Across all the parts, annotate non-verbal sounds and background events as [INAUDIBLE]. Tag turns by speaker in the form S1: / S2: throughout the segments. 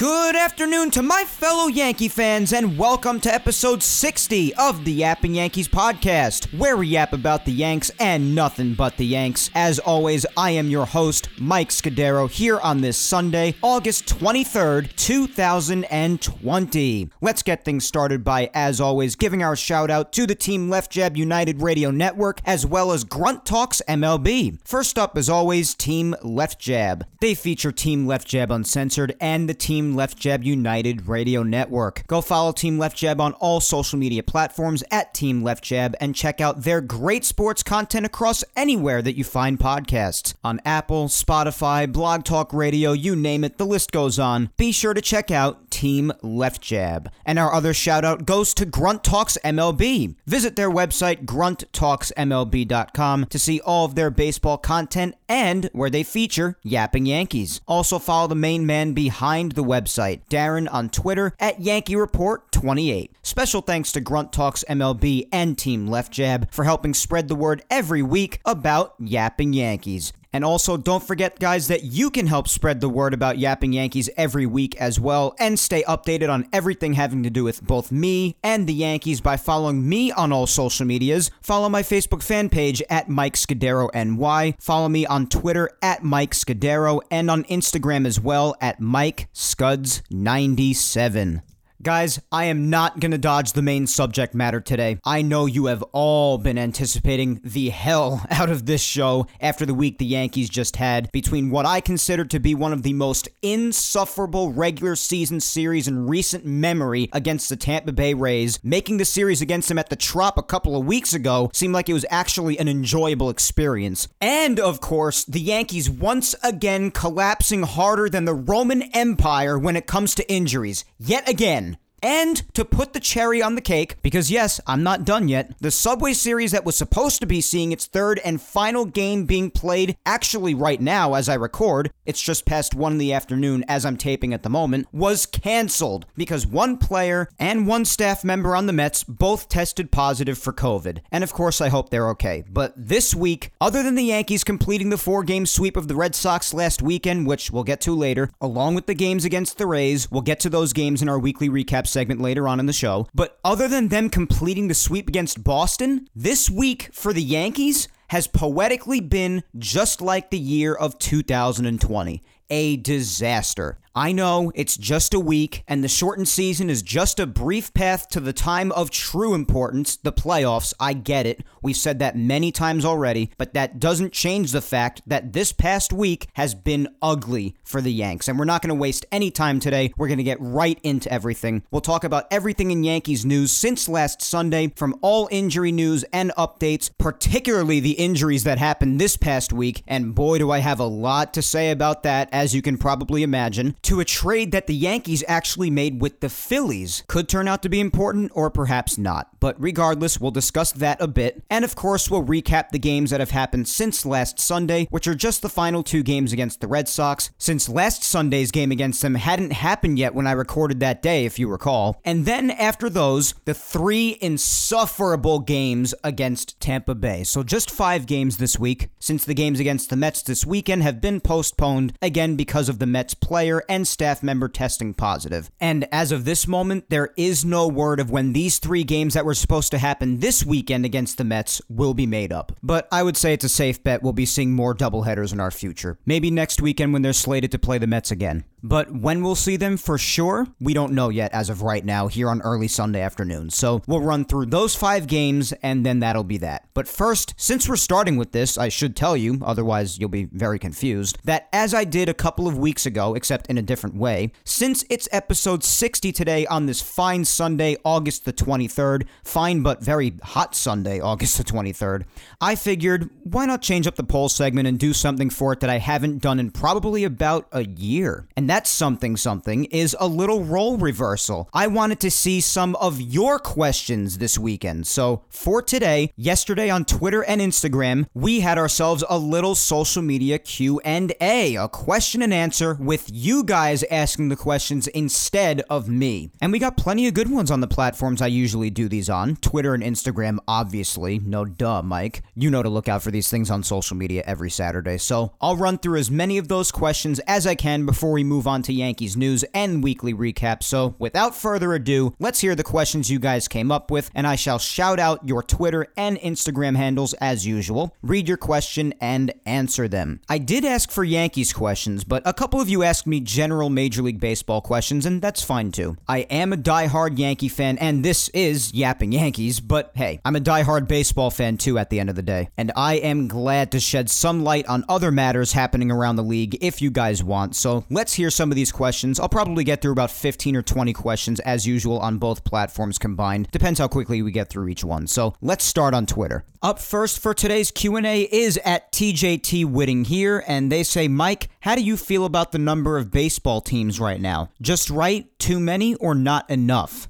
S1: Good afternoon to my fellow Yankee fans, and welcome to episode 60 of the Yapping Yankees podcast, where we yap about the Yanks and nothing but the Yanks. As always, I am your host, Mike Scudero, here on this Sunday, August 23rd, 2020. Let's get things started by, as always, giving our shout out to the Team Left Jab United Radio Network, as well as Grunt Talks MLB. First up, as always, Team Left Jab. They feature Team Left Jab Uncensored and the Team Left Jab United Radio Network. Go follow Team Left Jab on all social media platforms at Team Left Jab and check out their great sports content across anywhere that you find podcasts. On Apple, Spotify, Blog Talk Radio, you name it, the list goes on. Be sure to check out Team Left Jab. And our other shout out goes to Grunt Talks MLB. Visit their website, grunttalksmlb.com, to see all of their baseball content and where they feature Yapping Yankees. Also, follow the main man behind the website, Darren, on Twitter at Yankee Report 28. Special thanks to Grunt Talks MLB and Team Left Jab for helping spread the word every week about Yapping Yankees. And also, don't forget, guys, that you can help spread the word about Yapping Yankees every week as well and stay updated on everything having to do with both me and the Yankees by following me on all social medias. Follow my Facebook fan page at Mike Scudero NY. Follow me on Twitter at Mike Scudero and on Instagram as well at Mike Scuds97. Guys, I am not going to dodge the main subject matter today. I know you have all been anticipating the hell [LAUGHS] out of this show after the week the Yankees just had between what I consider to be one of the most insufferable regular season series in recent memory against the Tampa Bay Rays, making the series against them at the Trop a couple of weeks ago seemed like it was actually an enjoyable experience. And, of course, the Yankees once again collapsing harder than the Roman Empire when it comes to injuries. Yet again. And to put the cherry on the cake, because yes, I'm not done yet, the Subway Series that was supposed to be seeing its third and final game being played actually right now as I record, it's just past 1 in the afternoon as I'm taping at the moment, was canceled because one player and one staff member on the Mets both tested positive for COVID. And of course, I hope they're okay. But this week, other than the Yankees completing the four game sweep of the Red Sox last weekend, which we'll get to later, along with the games against the Rays, we'll get to those games in our weekly recap segment later on in the show. But other than them completing the sweep against Boston, this week for the Yankees has poetically been just like the year of 2020 a disaster. I know it's just a week, and the shortened season is just a brief path to the time of true importance, the playoffs. I get it. We've said that many times already, but that doesn't change the fact that this past week has been ugly for the Yanks. And we're not going to waste any time today. We're going to get right into everything. We'll talk about everything in Yankees news since last Sunday, from all injury news and updates, particularly the injuries that happened this past week. And boy, do I have a lot to say about that, as you can probably imagine to a trade that the Yankees actually made with the Phillies. Could turn out to be important or perhaps not. But regardless, we'll discuss that a bit. And of course, we'll recap the games that have happened since last Sunday, which are just the final two games against the Red Sox, since last Sunday's game against them hadn't happened yet when I recorded that day, if you recall. And then after those, the three insufferable games against Tampa Bay. So just five games this week, since the games against the Mets this weekend have been postponed, again because of the Mets player and staff member testing positive. And as of this moment, there is no word of when these three games that were supposed to happen this weekend against the Mets will be made up. But I would say it's a safe bet we'll be seeing more doubleheaders in our future. Maybe next weekend when they're slated to play the Mets again. But when we'll see them for sure, we don't know yet as of right now here on early Sunday afternoon. So we'll run through those five games and then that'll be that. But first, since we're starting with this, I should tell you, otherwise you'll be very confused, that as I did a couple of weeks ago, except in a different way, since it's episode 60 today on this fine Sunday, August the 23rd, fine but very hot Sunday, August the 23rd, I figured why not change up the poll segment and do something for it that I haven't done in probably about a year. And that something something is a little role reversal. I wanted to see some of your questions this weekend. So for today, yesterday on Twitter and Instagram, we had ourselves a little social media Q&A, a question and answer with you guys asking the questions instead of me. And we got plenty of good ones on the platforms I usually do these on, Twitter and Instagram obviously. No duh, Mike. You know to look out for these things on social media every Saturday. So, I'll run through as many of those questions as I can before we move on to Yankees news and weekly recap. So, without further ado, let's hear the questions you guys came up with and I shall shout out your Twitter and Instagram handles as usual. Read your question and answer them. I did ask for Yankees questions, but a couple of you asked me general Major League Baseball questions, and that's fine too. I am a die-hard Yankee fan, and this is Yapping Yankees, but hey, I'm a die-hard baseball fan too at the end of the day. And I am glad to shed some light on other matters happening around the league if you guys want. So let's hear some of these questions. I'll probably get through about 15 or 20 questions as usual on both platforms combined. Depends how quickly we get through each one. So let's start on Twitter. Up first for today's Q&A is at TJT Whitting here, and they say, Mike, how do you feel about the number of baseball teams right now? Just right, too many, or not enough?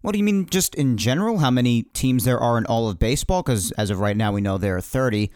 S1: What do you mean, just in general? How many teams there are in all of baseball? Because as of right now, we know there are 30.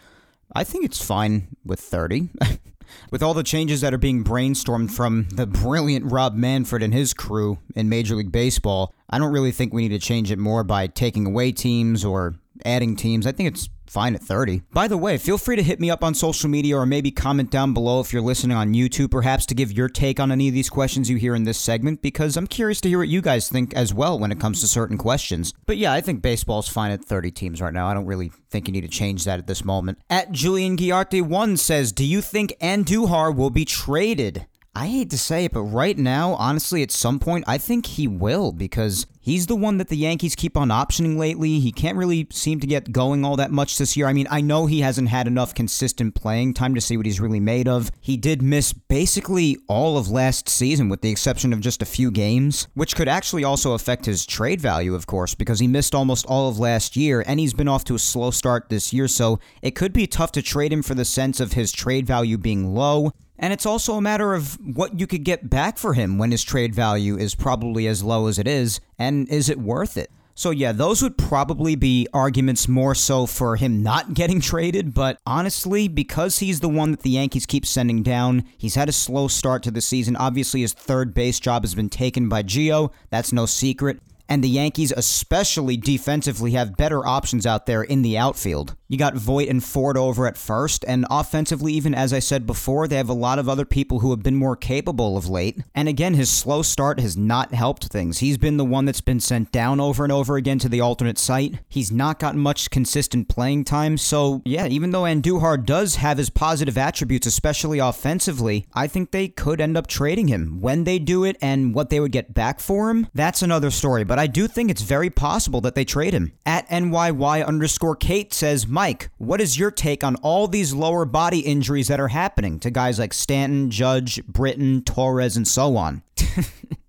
S1: I think it's fine with 30. [LAUGHS] with all the changes that are being brainstormed from the brilliant Rob Manfred and his crew in Major League Baseball, I don't really think we need to change it more by taking away teams or adding teams. I think it's fine at 30. By the way, feel free to hit me up on social media or maybe comment down below if you're listening on YouTube, perhaps to give your take on any of these questions you hear in this segment, because I'm curious to hear what you guys think as well when it comes to certain questions. But yeah, I think baseball's fine at 30 teams right now. I don't really think you need to change that at this moment. At Julian Guiarte1 says, Do you think Andujar will be traded? I hate to say it, but right now, honestly, at some point, I think he will because He's the one that the Yankees keep on optioning lately. He can't really seem to get going all that much this year. I mean, I know he hasn't had enough consistent playing time to see what he's really made of. He did miss basically all of last season, with the exception of just a few games, which could actually also affect his trade value, of course, because he missed almost all of last year and he's been off to a slow start this year. So it could be tough to trade him for the sense of his trade value being low. And it's also a matter of what you could get back for him when his trade value is probably as low as it is, and is it worth it? So, yeah, those would probably be arguments more so for him not [LAUGHS] getting traded, but honestly, because he's the one that the Yankees keep sending down, he's had a slow start to the season. Obviously, his third base job has been taken by Gio. That's no secret and the Yankees, especially defensively, have better options out there in the outfield. You got Voit and Ford over at first, and offensively, even as I said before, they have a lot of other people who have been more capable of late. And again, his slow start has not helped things. He's been the one that's been sent down over and over again to the alternate site. He's not gotten much consistent playing time, so yeah, even though Andujar does have his positive attributes, especially offensively, I think they could end up trading him. When they do it and what they would get back for him, that's another story, but I do think it's very possible that they trade him. At NYY underscore Kate says, Mike, what is your take on all these lower body injuries that are happening to guys like Stanton, Judge, Britton, Torres, and so on? [LAUGHS] [LAUGHS]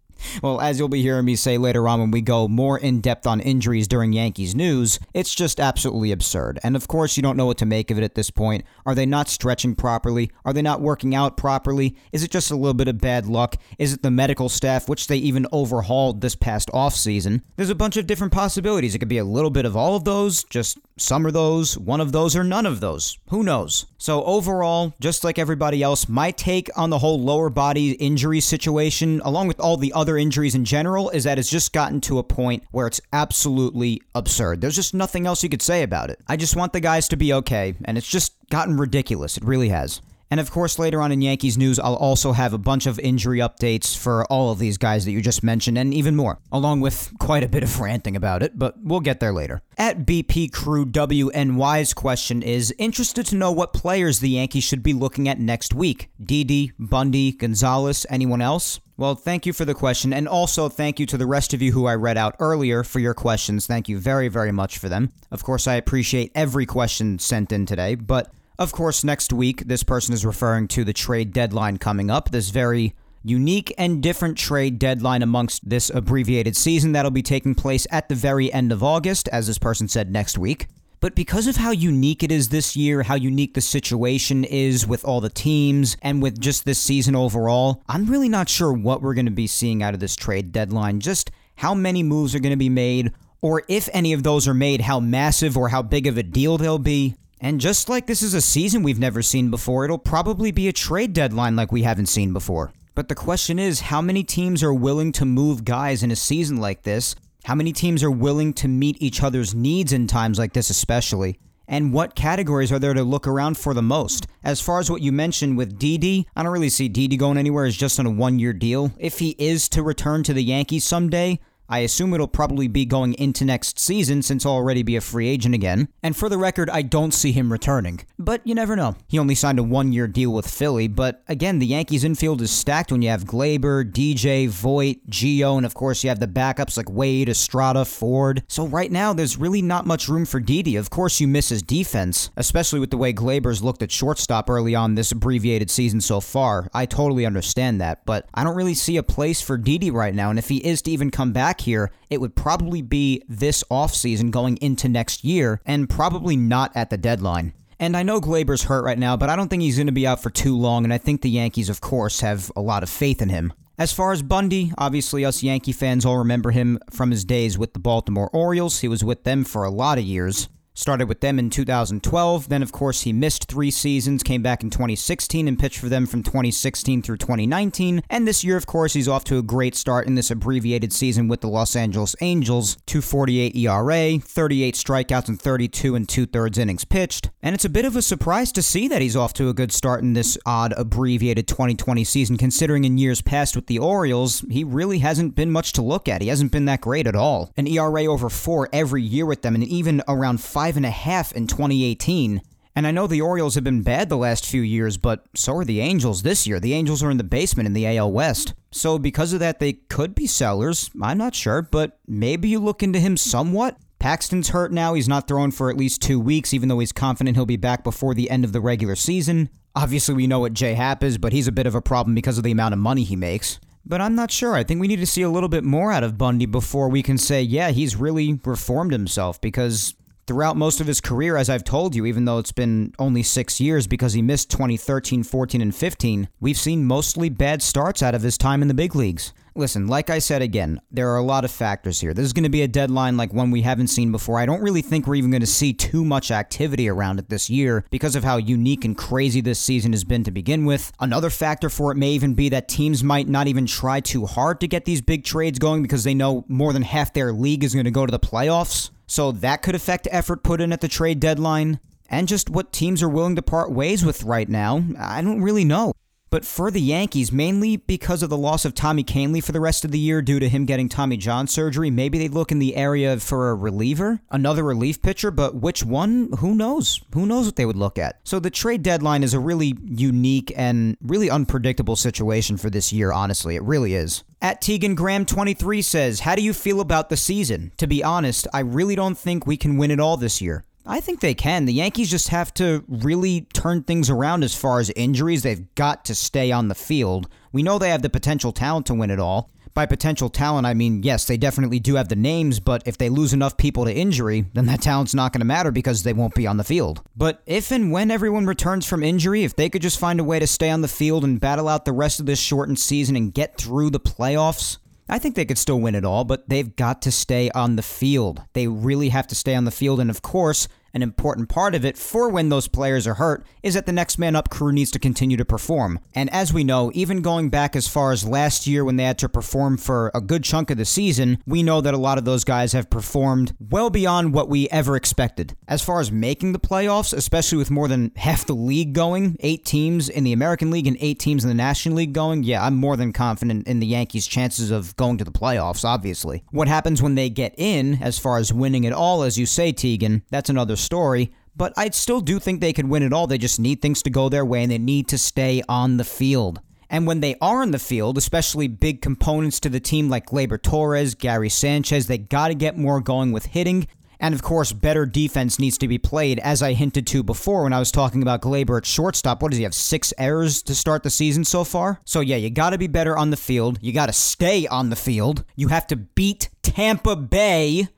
S1: Well, as you'll be hearing me say later on when we go more in depth on injuries during Yankees news, it's just absolutely absurd. And of course, you don't know what to make of it at this point. Are they not stretching properly? Are they not working out properly? Is it just a little bit of bad luck? Is it the medical staff, which they even overhauled this past offseason? There's a bunch of different possibilities. It could be a little bit of all of those, just some of those, one of those, or none of those. Who knows? So, overall, just like everybody else, my take on the whole lower body injury situation, along with all the other injuries in general, is that it's just gotten to a point where it's absolutely absurd. There's just nothing else you could say about it. I just want the guys to be okay, and it's just gotten ridiculous. It really has. And of course, later on in Yankees news, I'll also have a bunch of injury updates for all of these guys that you just mentioned and even more, along with quite a bit of ranting about it, but we'll get there later. At BP Crew WNY's question is interested to know what players the Yankees should be looking at next week. Didi, Bundy, Gonzalez, anyone else? Well, thank you for the question, and also thank you to the rest of you who I read out earlier for your questions. Thank you very, very much for them. Of course, I appreciate every question sent in today, but of course, next week, this person is referring to the trade deadline coming up, this very unique and different trade deadline amongst this abbreviated season that'll be taking place at the very end of August, as this person said next week. But because of how unique it is this year, how unique the situation is with all the teams, and with just this season overall, I'm really not sure what we're going to be seeing out of this trade deadline. Just how many moves are going to be made, or if any of those are made, how massive or how big of a deal they'll be. And just like this is a season we've never seen before, it'll probably be a trade deadline like we haven't seen before. But the question is how many teams are willing to move guys in a season like this? How many teams are willing to meet each other's needs in times like this, especially? And what categories are there to look around for the most? As far as what you mentioned with Didi, I don't really see Didi going anywhere as just on a one year deal. If he is to return to the Yankees someday, I assume it'll probably be going into next season since he'll already be a free agent again. And for the record, I don't see him returning. But you never know. He only signed a one year deal with Philly, but again, the Yankees infield is stacked when you have Gleyber, DJ, Voit, Gio, and of course you have the backups like Wade, Estrada, Ford. So right now, there's really not much room for Didi. Of course, you miss his defense, especially with the way Gleyber's looked at shortstop early on this abbreviated season so far. I totally understand that, but I don't really see a place for Didi right now, and if he is to even come back here, it would probably be this offseason going into next year and probably not at the deadline. And I know Gleyber's hurt right now, but I don't think he's going to be out for too long, and I think the Yankees, of course, have a lot of faith in him. As far as Bundy, obviously us Yankee fans all remember him from his days with the Baltimore Orioles. He was with them for a lot of years. Started with them in 2012. Then, of course, he missed three seasons, came back in 2016 and pitched for them from 2016 through 2019. And this year, of course, he's off to a great start in this abbreviated season with the Los Angeles Angels 248 ERA, 38 strikeouts, and 32 and two thirds innings pitched. And it's a bit of a surprise to see that he's off to a good start in this odd abbreviated 2020 season, considering in years past with the Orioles, he really hasn't been much to look at. He hasn't been that great at all. An ERA over four every year with them, and even around five five and a half in 2018. And I know the Orioles have been bad the last few years, but so are the Angels this year. The Angels are in the basement in the AL West. So because of that, they could be sellers. I'm not sure, but maybe you look into him somewhat. Paxton's hurt now. He's not throwing for at least two weeks, even though he's confident he'll be back before the end of the regular season. Obviously, we know what Jay Happ is, but he's a bit of a problem because of the amount of money he makes. But I'm not sure. I think we need to see a little bit more out of Bundy before we can say, yeah, he's really reformed himself because throughout most of his career, as I've told you, even though it's been only six years because he missed 2013, 14, and 15, we've seen mostly bad starts out of his time in the big leagues. Listen, like I said again, there are a lot of factors here. This is going to be a deadline like one we haven't seen before. I don't really think we're even going to see too much activity around it this year because of how unique and crazy this season has been to begin with. Another factor for it may even be that teams might not even try too hard to get these big trades going because they know more than half their league is going to go to the playoffs. So that could affect effort put in at the trade deadline and just what teams are willing to part ways with right now. I don't really know. But for the Yankees, mainly because of the loss of Tommy Kahnle for the rest of the year due to him getting Tommy John surgery, maybe they look in the area for a reliever, another relief pitcher, but which one? Who knows? Who knows what they would look at? So the trade deadline is a really unique and really unpredictable situation for this year, honestly. It really is. At Tegan Graham 23 says, How do you feel about the season? To be honest, I really don't think we can win it all this year. I think they can. The Yankees just have to really turn things around as far as injuries. They've got to stay on the field. We know they have the potential talent to win it all. By potential talent, I mean, yes, they definitely do have the names, but if they lose enough people to injury, then that talent's not going to matter because they won't be on the field. But if and when everyone returns from injury, if they could just find a way to stay on the field and battle out the rest of this shortened season and get through the playoffs, I think they could still win it all, but they've got to stay on the field. They really have to stay on the field. And of course, an important part of it for when those players are hurt is that the next man up crew needs to continue to perform. And as we know, even going back as far as last year when they had to perform for a good chunk of the season, we know that a lot of those guys have performed well beyond what we ever expected. As far as making the playoffs, especially with more than half the league going, eight teams in the American League and eight teams in the National League going, yeah, I'm more than confident in the Yankees' chances of going to the playoffs, obviously. What happens when they get in, as far as winning it all, as you say, Tegan, that's another story. But I still do think they could win it all. They just need things to go their way and they need to stay on the field. And when they are in the field, especially big components to the team like Gleyber Torres, Gary Sanchez, they got to get more going with hitting. And of course, better defense needs to be played, as I hinted to before when I was talking about Gleyber at shortstop. What does he have? Six errors to start the season so far? So, yeah, you got to be better on the field. You got to stay on the field. You have to beat Tampa Bay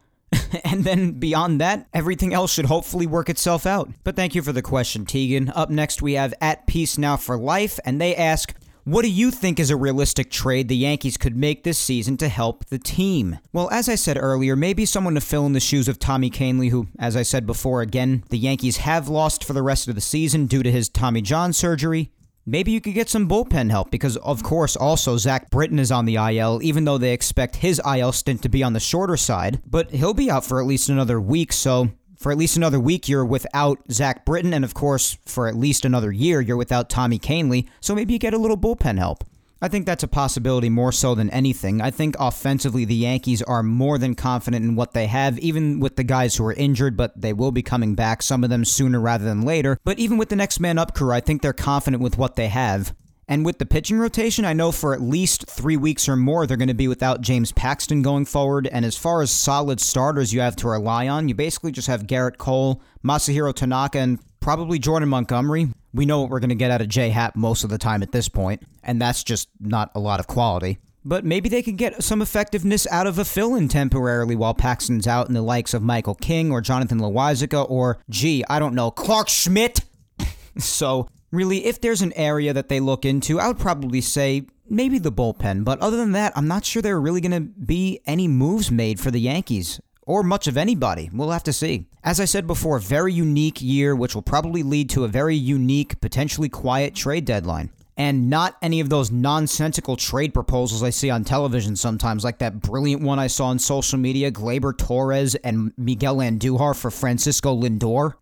S1: [LAUGHS] and then beyond that, everything else should hopefully work itself out. But thank you for the question, Tegan. Up next, we have At Peace Now for Life, and they ask, what do you think is a realistic trade the Yankees could make this season to help the team? Well, as I said earlier, maybe someone to fill in the shoes of Tommy Kahnle, who, as I said before, again, the Yankees have lost for the rest of the season due to his Tommy John surgery. Maybe you could get some bullpen help because, of course, also Zach Britton is on the IL, even though they expect his IL stint to be on the shorter side. But he'll be out for at least another week, so for at least another week, you're without Zach Britton, and of course, for at least another year, you're without Tommy Kahnle, so maybe you get a little bullpen help. I think that's a possibility more so than anything. I think offensively, the Yankees are more than confident in what they have, even with the guys who are injured, but they will be coming back, some of them sooner rather than later. But even with the next man up crew, I think they're confident with what they have. And with the pitching rotation, I know for at least three weeks or more, they're going to be without James Paxton going forward. And as far as solid starters you have to rely on, you basically just have Gerrit Cole, Masahiro Tanaka, and probably Jordan Montgomery. We know what we're going to get out of J Happ most of the time at this point, and that's just not a lot of quality. But maybe they can get some effectiveness out of a fill in temporarily while Paxton's out in the likes of Michael King or Jonathan Loáisiga or, gee, I don't know, Clarke Schmidt. [LAUGHS] so Really, if there's an area that they look into, I would probably say maybe the bullpen. But other than that, I'm not sure there are really going to be any moves made for the Yankees or much of anybody. We'll have to see. As I said before, very unique year, which will probably lead to a very unique, potentially quiet trade deadline. And not any of those nonsensical trade proposals I see on television sometimes, like that brilliant one I saw on social media Gleyber Torres and Miguel Andujar for Francisco Lindor.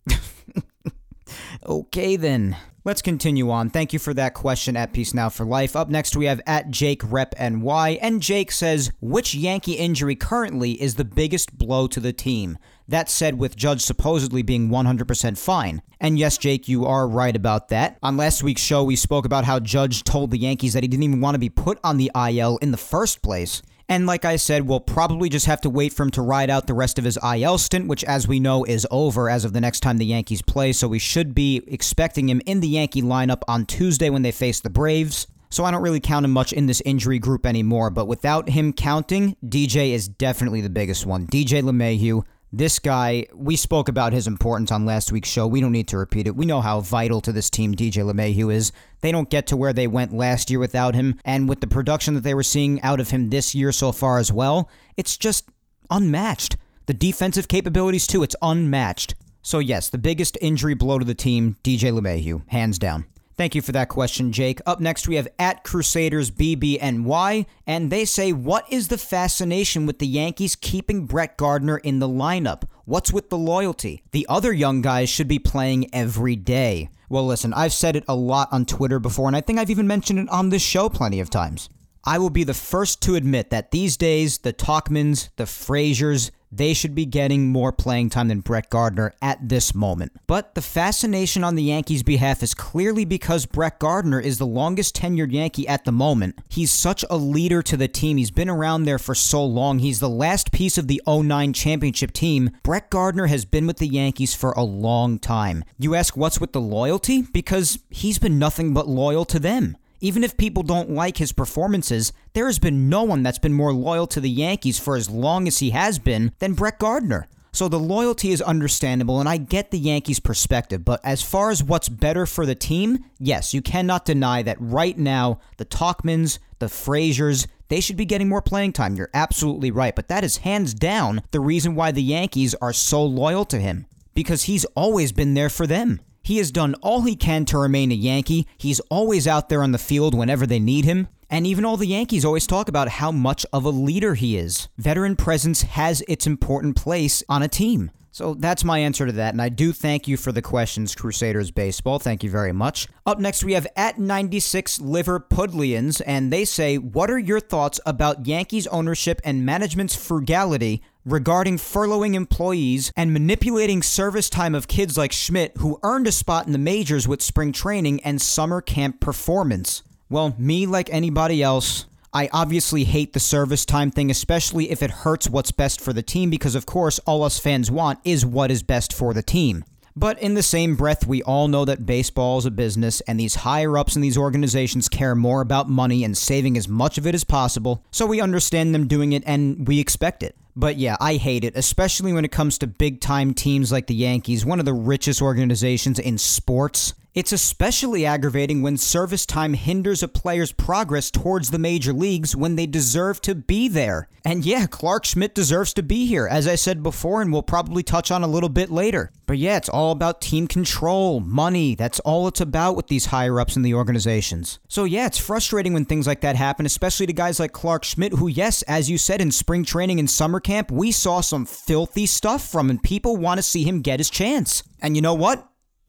S1: [LAUGHS] okay, then. Let's continue on. Thank you for that question at Peace Now for Life. Up next, we have at Jake Rep NY, and Jake says, Which Yankee injury currently is the biggest blow to the team? That said, with Judge supposedly being 100% fine. And yes, Jake, you are right about that. On last week's show, we spoke about how Judge told the Yankees that he didn't even want to be put on the IL in the first place. And like I said, we'll probably just have to wait for him to ride out the rest of his IL stint, which, as we know, is over as of the next time the Yankees play. So we should be expecting him in the Yankee lineup on Tuesday when they face the Braves. So I don't really count him much in this injury group anymore. But without him counting, DJ is definitely the biggest one. DJ LeMahieu, this guy, we spoke about his importance on last week's show. We don't need to repeat it. We know how vital to this team DJ LeMahieu is. They don't get to where they went last year without him, and with the production that they were seeing out of him this year so far as well, it's just unmatched. The defensive capabilities, too, it's unmatched. So, yes, the biggest injury blow to the team, DJ LeMahieu, hands down. Thank you for that question, Jake. Up next, we have at Crusaders BBNY, and they say, What is the fascination with the Yankees keeping Brett Gardner in the lineup? What's with the loyalty? The other young guys should be playing every day. Well, listen, I've said it a lot on Twitter before, and I think I've even mentioned it on this show plenty of times. I will be the first to admit that these days, the Tauchmans, the Fraziers, they should be getting more playing time than Brett Gardner at this moment. But the fascination on the Yankees' behalf is clearly because Brett Gardner is the longest tenured Yankee at the moment. He's such a leader to the team. He's been around there for so long. He's the last piece of the 09 championship team. Brett Gardner has been with the Yankees for a long time. You ask what's with the loyalty? Because he's been nothing but loyal to them. Even if people don't like his performances, there has been no one that's been more loyal to the Yankees for as long as he has been than Brett Gardner. So the loyalty is understandable, and I get the Yankees' perspective. But as far as what's better for the team, yes, you cannot deny that right now, the Tauchmans, the Fraziers, they should be getting more playing time. You're absolutely right. But that is hands down the reason why the Yankees are so loyal to him. Because he's always been there for them. He has done all he can to remain a Yankee. He's always out there on the field whenever they need him. And even all the Yankees always talk about how much of a leader he is. Veteran presence has its important place on a team. So that's my answer to that, and I do thank you for the questions, Crusaders Baseball. Thank you very much. Up next, we have at 96 Liverpudlians, and they say, What are your thoughts about Yankees ownership and management's frugality regarding furloughing employees and manipulating service time of kids like Schmidt, who earned a spot in the majors with spring training and summer camp performance? Well, me, like anybody else, I obviously hate the service time thing, especially if it hurts what's best for the team, because of course, all us fans want is what is best for the team. But in the same breath, we all know that baseball is a business, and these higher ups in these organizations care more about money and saving as much of it as possible, so we understand them doing it and we expect it. But yeah, I hate it, especially when it comes to big time teams like the Yankees, one of the richest organizations in sports. It's especially aggravating when service time hinders a player's progress towards the major leagues when they deserve to be there. And yeah, Clarke Schmidt deserves to be here, as I said before, and we'll probably touch on a little bit later. But yeah, it's all about team control, money. That's all it's about with these higher ups in the organizations. So yeah, it's frustrating when things like that happen, especially to guys like Clarke Schmidt, who, yes, as you said, in spring training and summer camp, we saw some filthy stuff from, and people want to see him get his chance. And you know what?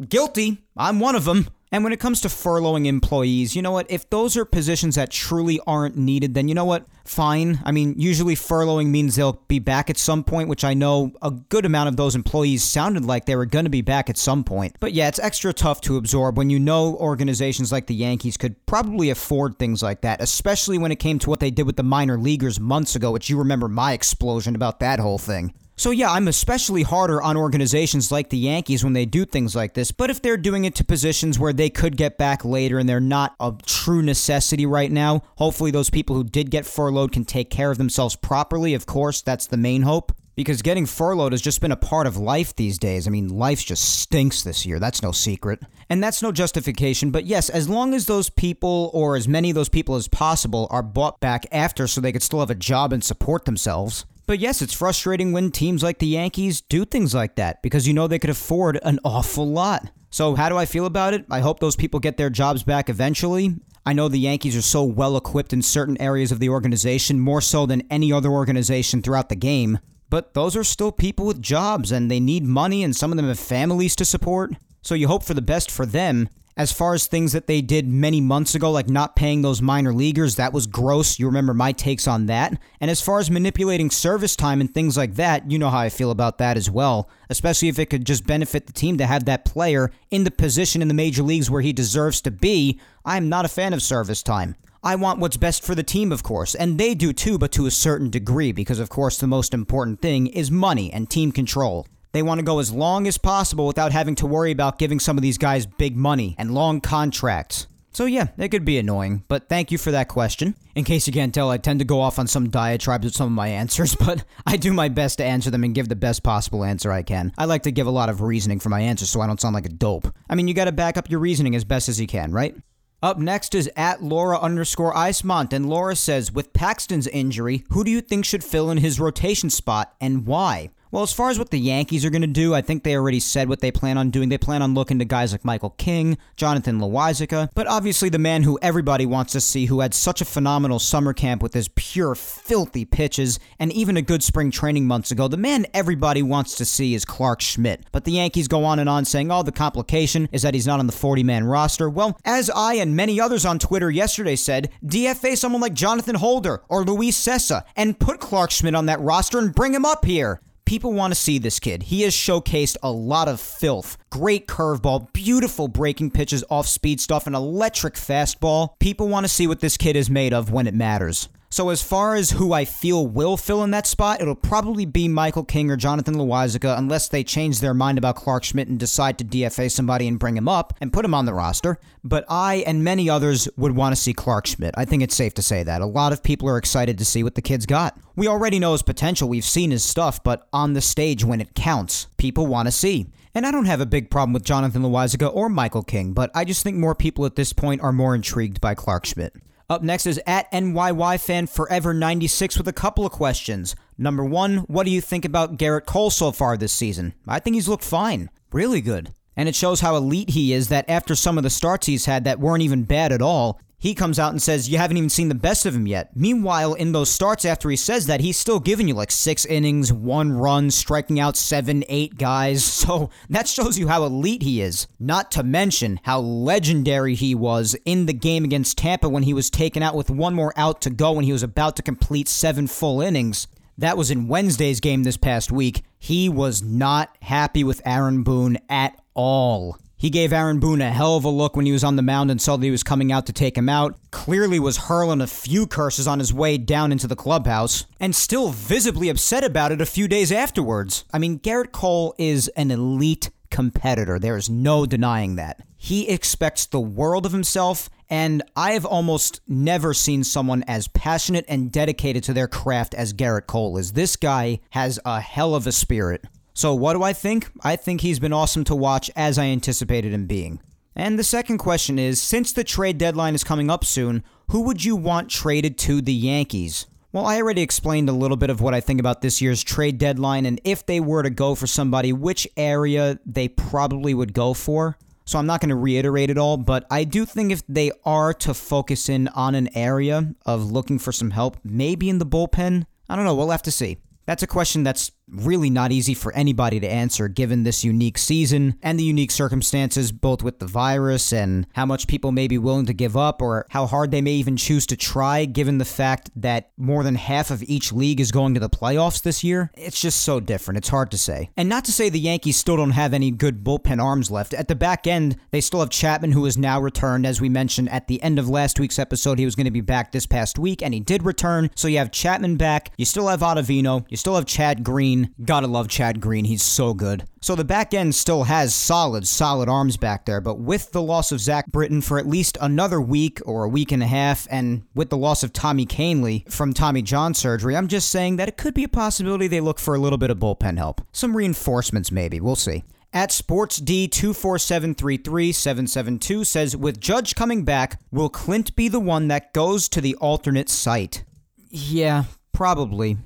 S1: Guilty. I'm one of them. And when it comes to furloughing employees, you know what? If those are positions that truly aren't needed, then you know what? Fine. I mean, usually furloughing means they'll be back at some point, which I know a good amount of those employees sounded like they were going to be back at some point. But yeah, it's extra tough to absorb when you know organizations like the Yankees could probably afford things like that, especially when it came to what they did with the minor leaguers months ago, which you remember my explosion about that whole thing. So, yeah, I'm especially harder on organizations like the Yankees when they do things like this, but if they're doing it to positions where they could get back later and they're not a true necessity right now, hopefully those people who did get furloughed can take care of themselves properly. Of course, that's the main hope. Because getting furloughed has just been a part of life these days. I mean, life just stinks this year. That's no secret. And that's no justification. But yes, as long as those people, or as many of those people as possible, are bought back after so they could still have a job and support themselves, but yes, it's frustrating when teams like the Yankees do things like that because you know they could afford an awful lot. So, how do I feel about it? I hope those people get their jobs back eventually. I know the Yankees are so well equipped in certain areas of the organization, more so than any other organization throughout the game. But those are still people with jobs and they need money, and some of them have families to support. So, you hope for the best for them. As far as things that they did many months ago, like not paying those minor leaguers, that was gross. You remember my takes on that. And as far as manipulating service time and things like that, you know how I feel about that as well. Especially if it could just benefit the team to have that player in the position in the major leagues where he deserves to be. I'm not a fan of service time. I want what's best for the team, of course, and they do too, but to a certain degree, because of course the most important thing is money and team control. They want to go as long as possible without having to worry about giving some of these guys big money and long contracts. So, yeah, it could be annoying, but thank you for that question. In case you can't tell, I tend to go off on some diatribes with some of my answers, [LAUGHS] but I do my best to answer them and give the best possible answer I can. I like to give a lot of reasoning for my answers so I don't sound like a dope. I mean, you gotta back up your reasoning as best as you can, right? Up next is at Laura underscore Icemont, and Laura says, with Paxton's injury, who do you think should fill in his rotation spot and why? Well, as far as what the Yankees are going to do, I think they already said what they plan on doing. They plan on looking to guys like Michael King, Jonathan Loáisiga, but obviously the man who everybody wants to see, who had such a phenomenal summer camp with his pure, filthy pitches, and even a good spring training months ago, the man everybody wants to see is Clarke Schmidt. But the Yankees go on and on saying, oh, the complication is that he's not on the 40 man roster. Well, as I and many others on Twitter yesterday said, DFA someone like Jonathan Holder or Luis Cessa and put Clarke Schmidt on that roster and bring him up here. People want to see this kid. He has showcased a lot of filth. Great curveball, beautiful breaking pitches off speed stuff, an electric fastball. People want to see what this kid is made of when it matters. So as far as who I feel will fill in that spot, it'll probably be Michael King or Jonathan Loáisiga unless they change their mind about Clarke Schmidt and decide to DFA somebody and bring him up and put him on the roster. But I and many others would want to see Clarke Schmidt. I think it's safe to say that. A lot of people are excited to see what the kid's got. We already know his potential, we've seen his stuff, but on the stage when it counts, people want to see. And I don't have a big problem with Jonathan Loáisiga or Michael King, but I just think more people at this point are more intrigued by Clarke Schmidt. Up next is at NYY fan forever 96 with a couple of questions. Number one, what do you think about Gerrit Cole so far this season? I think he's looked fine. Really good. And it shows how elite he is that after some of the starts he's had that weren't even bad at all, he comes out and says, You haven't even seen the best of him yet. Meanwhile, in those starts after he says that, he's still giving you like six innings, one run, striking out seven, eight guys. [LAUGHS] So that shows you how elite he is. Not to mention how legendary he was in the game against Tampa when he was taken out with one more out to go when he was about to complete seven full innings. That was in Wednesday's game this past week. He was not happy with Aaron Boone at all. He gave Aaron Boone a hell of a look when he was on the mound and saw that he was coming out to take him out. Clearly was hurling a few curses on his way down into the clubhouse, and still visibly upset about it a few days afterwards. I mean, Gerrit Cole is an elite competitor. There is no denying that. He expects the world of himself, And I have almost never seen someone as passionate and dedicated to their craft as Gerrit Cole is. This guy has a hell of a spirit. So, what do I think? I think he's been awesome to watch as I anticipated him being. And the second question is since the trade deadline is coming up soon, who would you want traded to the Yankees? Well, I already explained a little bit of what I think about this year's trade deadline and if they were to go for somebody, which area they probably would go for. So I'm not going to reiterate it all, but I do think if they are to focus in on an area of looking for some help, maybe in the bullpen, I don't know, we'll have to see. That's a question that's really not easy for anybody to answer given this unique season and the unique circumstances, both with the virus and how much people may be willing to give up or how hard they may even choose to try, given the fact that more than half of each league is going to the playoffs this year. It's just so different. It's hard to say. And not to say the Yankees still don't have any good bullpen arms left. At the back end, they still have Chapman, who is now returned. As we mentioned at the end of last week's episode, he was going to be back this past week, and he did return. So you have Chapman back. You still have Ottavino. You still have Chad Green. Gotta love Chad Green. He's so good. So the back end still has solid, solid arms back there, but with the loss of Zach Britton for at least another week or a week and a half, and with the loss of Tommy Kahnle from Tommy John surgery, I'm just saying that it could be a possibility they look for a little bit of bullpen help. Some reinforcements, maybe. We'll see. At SportsD247337772 says, with Judge coming back, will Clint be the one that goes to the alternate site? Yeah, probably.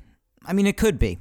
S1: I mean, it could be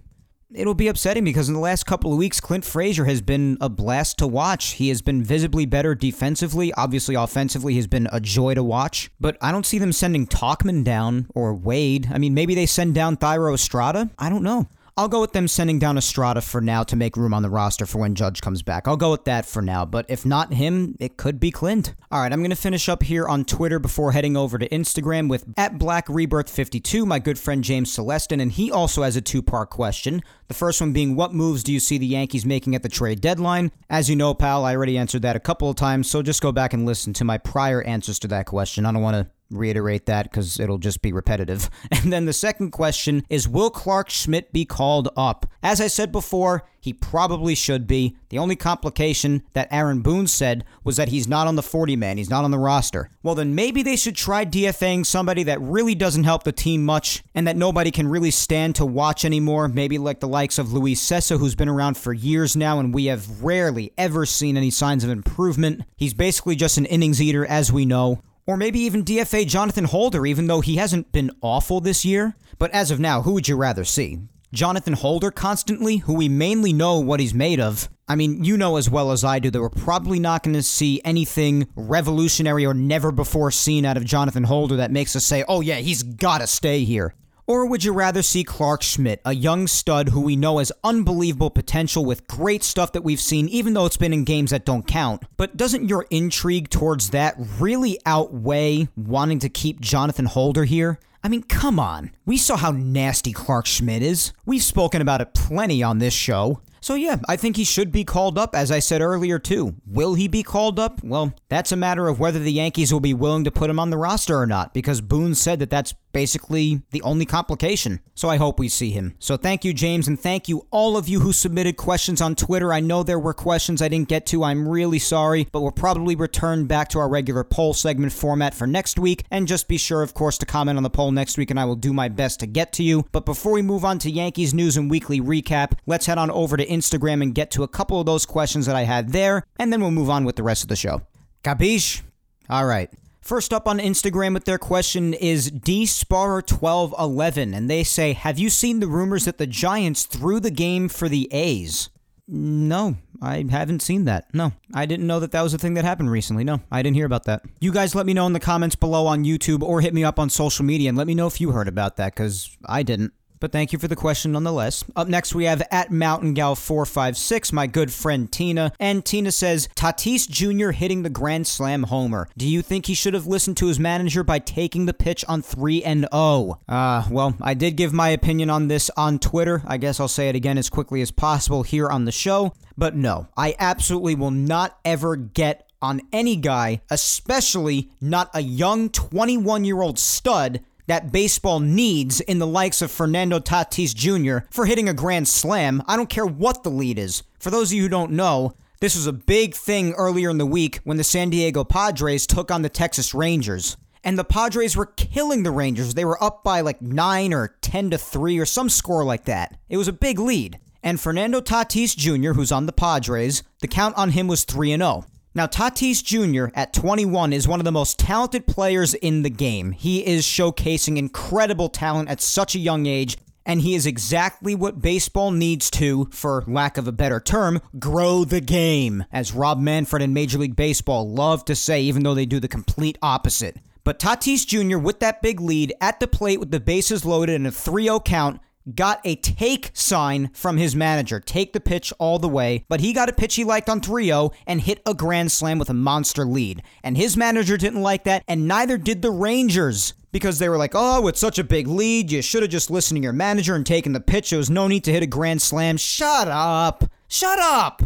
S1: it'll be upsetting because in the last couple of weeks, Clint Frazier has been a blast to watch. He has been visibly better defensively. Obviously, offensively, he's been a joy to watch. But I don't see them sending Tauchman down or Wade. I mean, maybe they send down Thairo Estrada. I don't know. I'll go with them sending down Estrada for now to make room on the roster for when Judge comes back. I'll go with that for now, but if not him, it could be Clint. All right, I'm going to finish up here on Twitter before heading over to Instagram with at Black Rebirth 52, my good friend James Celestin, and he also has a two part question. The first one being, what moves do you see the Yankees making at the trade deadline? As you know, pal, I already answered that a couple of times, so just go back and listen to my prior answers to that question. I don't want to reiterate that because it'll just be repetitive. [LAUGHS] And then the second question is Will Clarke Schmidt be called up? As I said before, he probably should be. The only complication that Aaron Boone said was that he's not on the 40 man, he's not on the roster. Well, then maybe they should try DFAing somebody that really doesn't help the team much and that nobody can really stand to watch anymore. Maybe like the likes of Luis Cessa, who's been around for years now, and we have rarely ever seen any signs of improvement. He's basically just an innings eater, as we know. Or maybe even DFA Jonathan Holder, even though he hasn't been awful this year. But as of now, who would you rather see? Jonathan Holder constantly, who we mainly know what he's made of. I mean, you know as well as I do that we're probably not going to see anything revolutionary or never before seen out of Jonathan Holder that makes us say, oh yeah, he's got to stay here. Or would you rather see Clarke Schmidt, a young stud who we know has unbelievable potential with great stuff that we've seen, even though it's been in games that don't count? But doesn't your intrigue towards that really outweigh wanting to keep Jonathan Holder here? I mean, come on. We saw how nasty Clarke Schmidt is. We've spoken about it plenty on this show. So, yeah, I think he should be called up, as I said earlier, too. Will he be called up? Well, that's a matter of whether the Yankees will be willing to put him on the roster or not, because Boone said that that's basically the only complication. So I hope we see him. So thank you, James, and thank you all of you who submitted questions on Twitter. I know there were questions I didn't get to. I'm really sorry, but we'll probably return back to our regular poll segment format for next week. And just be sure, of course, to comment on the poll next week, and I will do my best to get to you. But before we move on to Yankees news and weekly recap, let's head on over to Instagram and get to a couple of those questions that I had there, and then we'll move on with the rest of the show. Capiche? All right. First up on Instagram with their question is DSparer1211, and they say, Have you seen the rumors that the Giants threw the game for the A's? No, I haven't seen that. No, I didn't know that that was a thing that happened recently. No, I didn't hear about that. You guys let me know in the comments below on YouTube or hit me up on social media and let me know if you heard about that because I didn't. But thank you for the question nonetheless. Up next, we have at Mountain Gal 456, my good friend Tina. And Tina says, Tatis Jr. hitting the Grand Slam homer. Do you think he should have listened to his manager by taking the pitch on 3 and 0? Uh, well, I did give my opinion on this on Twitter. I guess I'll say it again as quickly as possible here on the show. But no, I absolutely will not ever get on any guy, especially not a young 21 year old stud that baseball needs in the likes of Fernando Tatis Jr. for hitting a grand slam. I don't care what the lead is. For those of you who don't know, This was a big thing earlier in the week when the San Diego Padres took on the Texas Rangers. And the Padres were killing the Rangers. They were up by like 9 or 10 to 3 or some score like that. It was a big lead. And Fernando Tatis Jr., who's on the Padres, the count on him was 3 0. Now, Tatis Jr. at 21 is one of the most talented players in the game. He is showcasing incredible talent at such a young age, and he is exactly what baseball needs to, for lack of a better term, grow the game, as Rob Manfred and Major League Baseball love to say, even though they do the complete opposite. But Tatis Jr., with that big lead at the plate with the bases loaded and a 3 0 count, got a take sign from his manager. Take the pitch all the way. But he got a pitch he liked on 3 0 and hit a grand slam with a monster lead. And his manager didn't like that, and neither did the Rangers. Because they were like, oh, it's such a big lead. You should have just listened to your manager and taken the pitch. There was no need to hit a grand slam. Shut up. Shut up.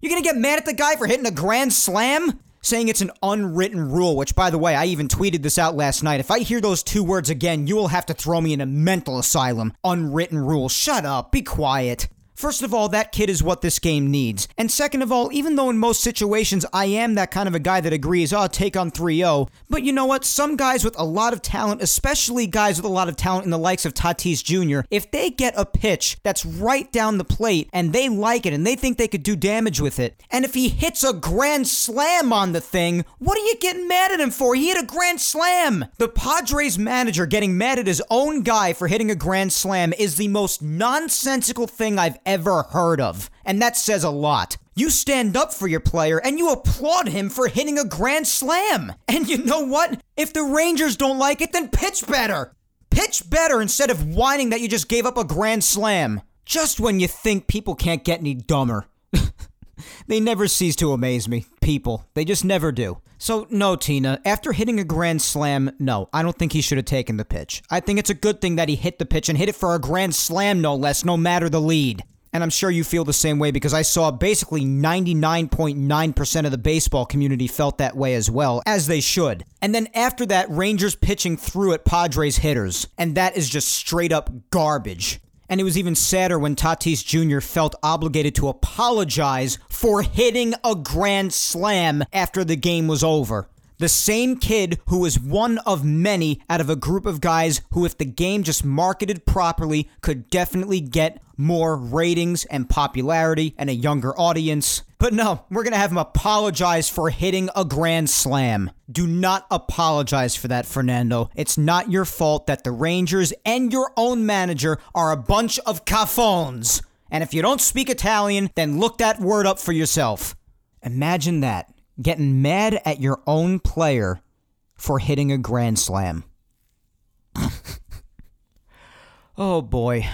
S1: You're going to get mad at the guy for hitting a grand slam? Saying it's an unwritten rule, which, by the way, I even tweeted this out last night. If I hear those two words again, you will have to throw me in a mental asylum. Unwritten rule. Shut up. Be quiet. First of all, that kid is what this game needs. And second of all, even though in most situations I am that kind of a guy that agrees, oh, take on 3 0, but you know what? Some guys with a lot of talent, especially guys with a lot of talent in the likes of Tatis Jr., if they get a pitch that's right down the plate and they like it and they think they could do damage with it, and if he hits a grand slam on the thing, what are you getting mad at him for? He hit a grand slam! The Padres manager getting mad at his own guy for hitting a grand slam is the most nonsensical thing I've ever heard of. And that says a lot. You stand up for your player and you applaud him for hitting a grand slam. And you know what? If the Rangers don't like it, then pitch better. Pitch better instead of whining that you just gave up a grand slam. Just when you think people can't get any dumber. [LAUGHS] they never cease to amaze me. People. They just never do. So, no, Tina, after hitting a grand slam, no, I don't think he should have taken the pitch. I think it's a good thing that he hit the pitch and hit it for a grand slam, no less, no matter the lead. And I'm sure you feel the same way because I saw basically 99.9% of the baseball community felt that way as well, as they should. And then after that, Rangers pitching threw at Padres hitters. And that is just straight up garbage. And it was even sadder when Tatis Jr. felt obligated to apologize for hitting a grand slam after the game was over. The same kid who was one of many out of a group of guys who, if the game just marketed properly, could definitely get more ratings and popularity and a younger audience. But no, we're going to have him apologize for hitting a grand slam. Do not apologize for that, Fernando. It's not your fault that the Rangers and your own manager are a bunch of caffones. And if you don't speak Italian, then look that word up for yourself. Imagine that getting mad at your own player for hitting a grand slam. [LAUGHS] oh boy.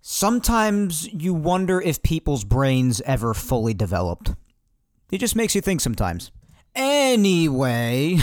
S1: Sometimes you wonder if people's brains ever fully developed. It just makes you think sometimes. Anyway,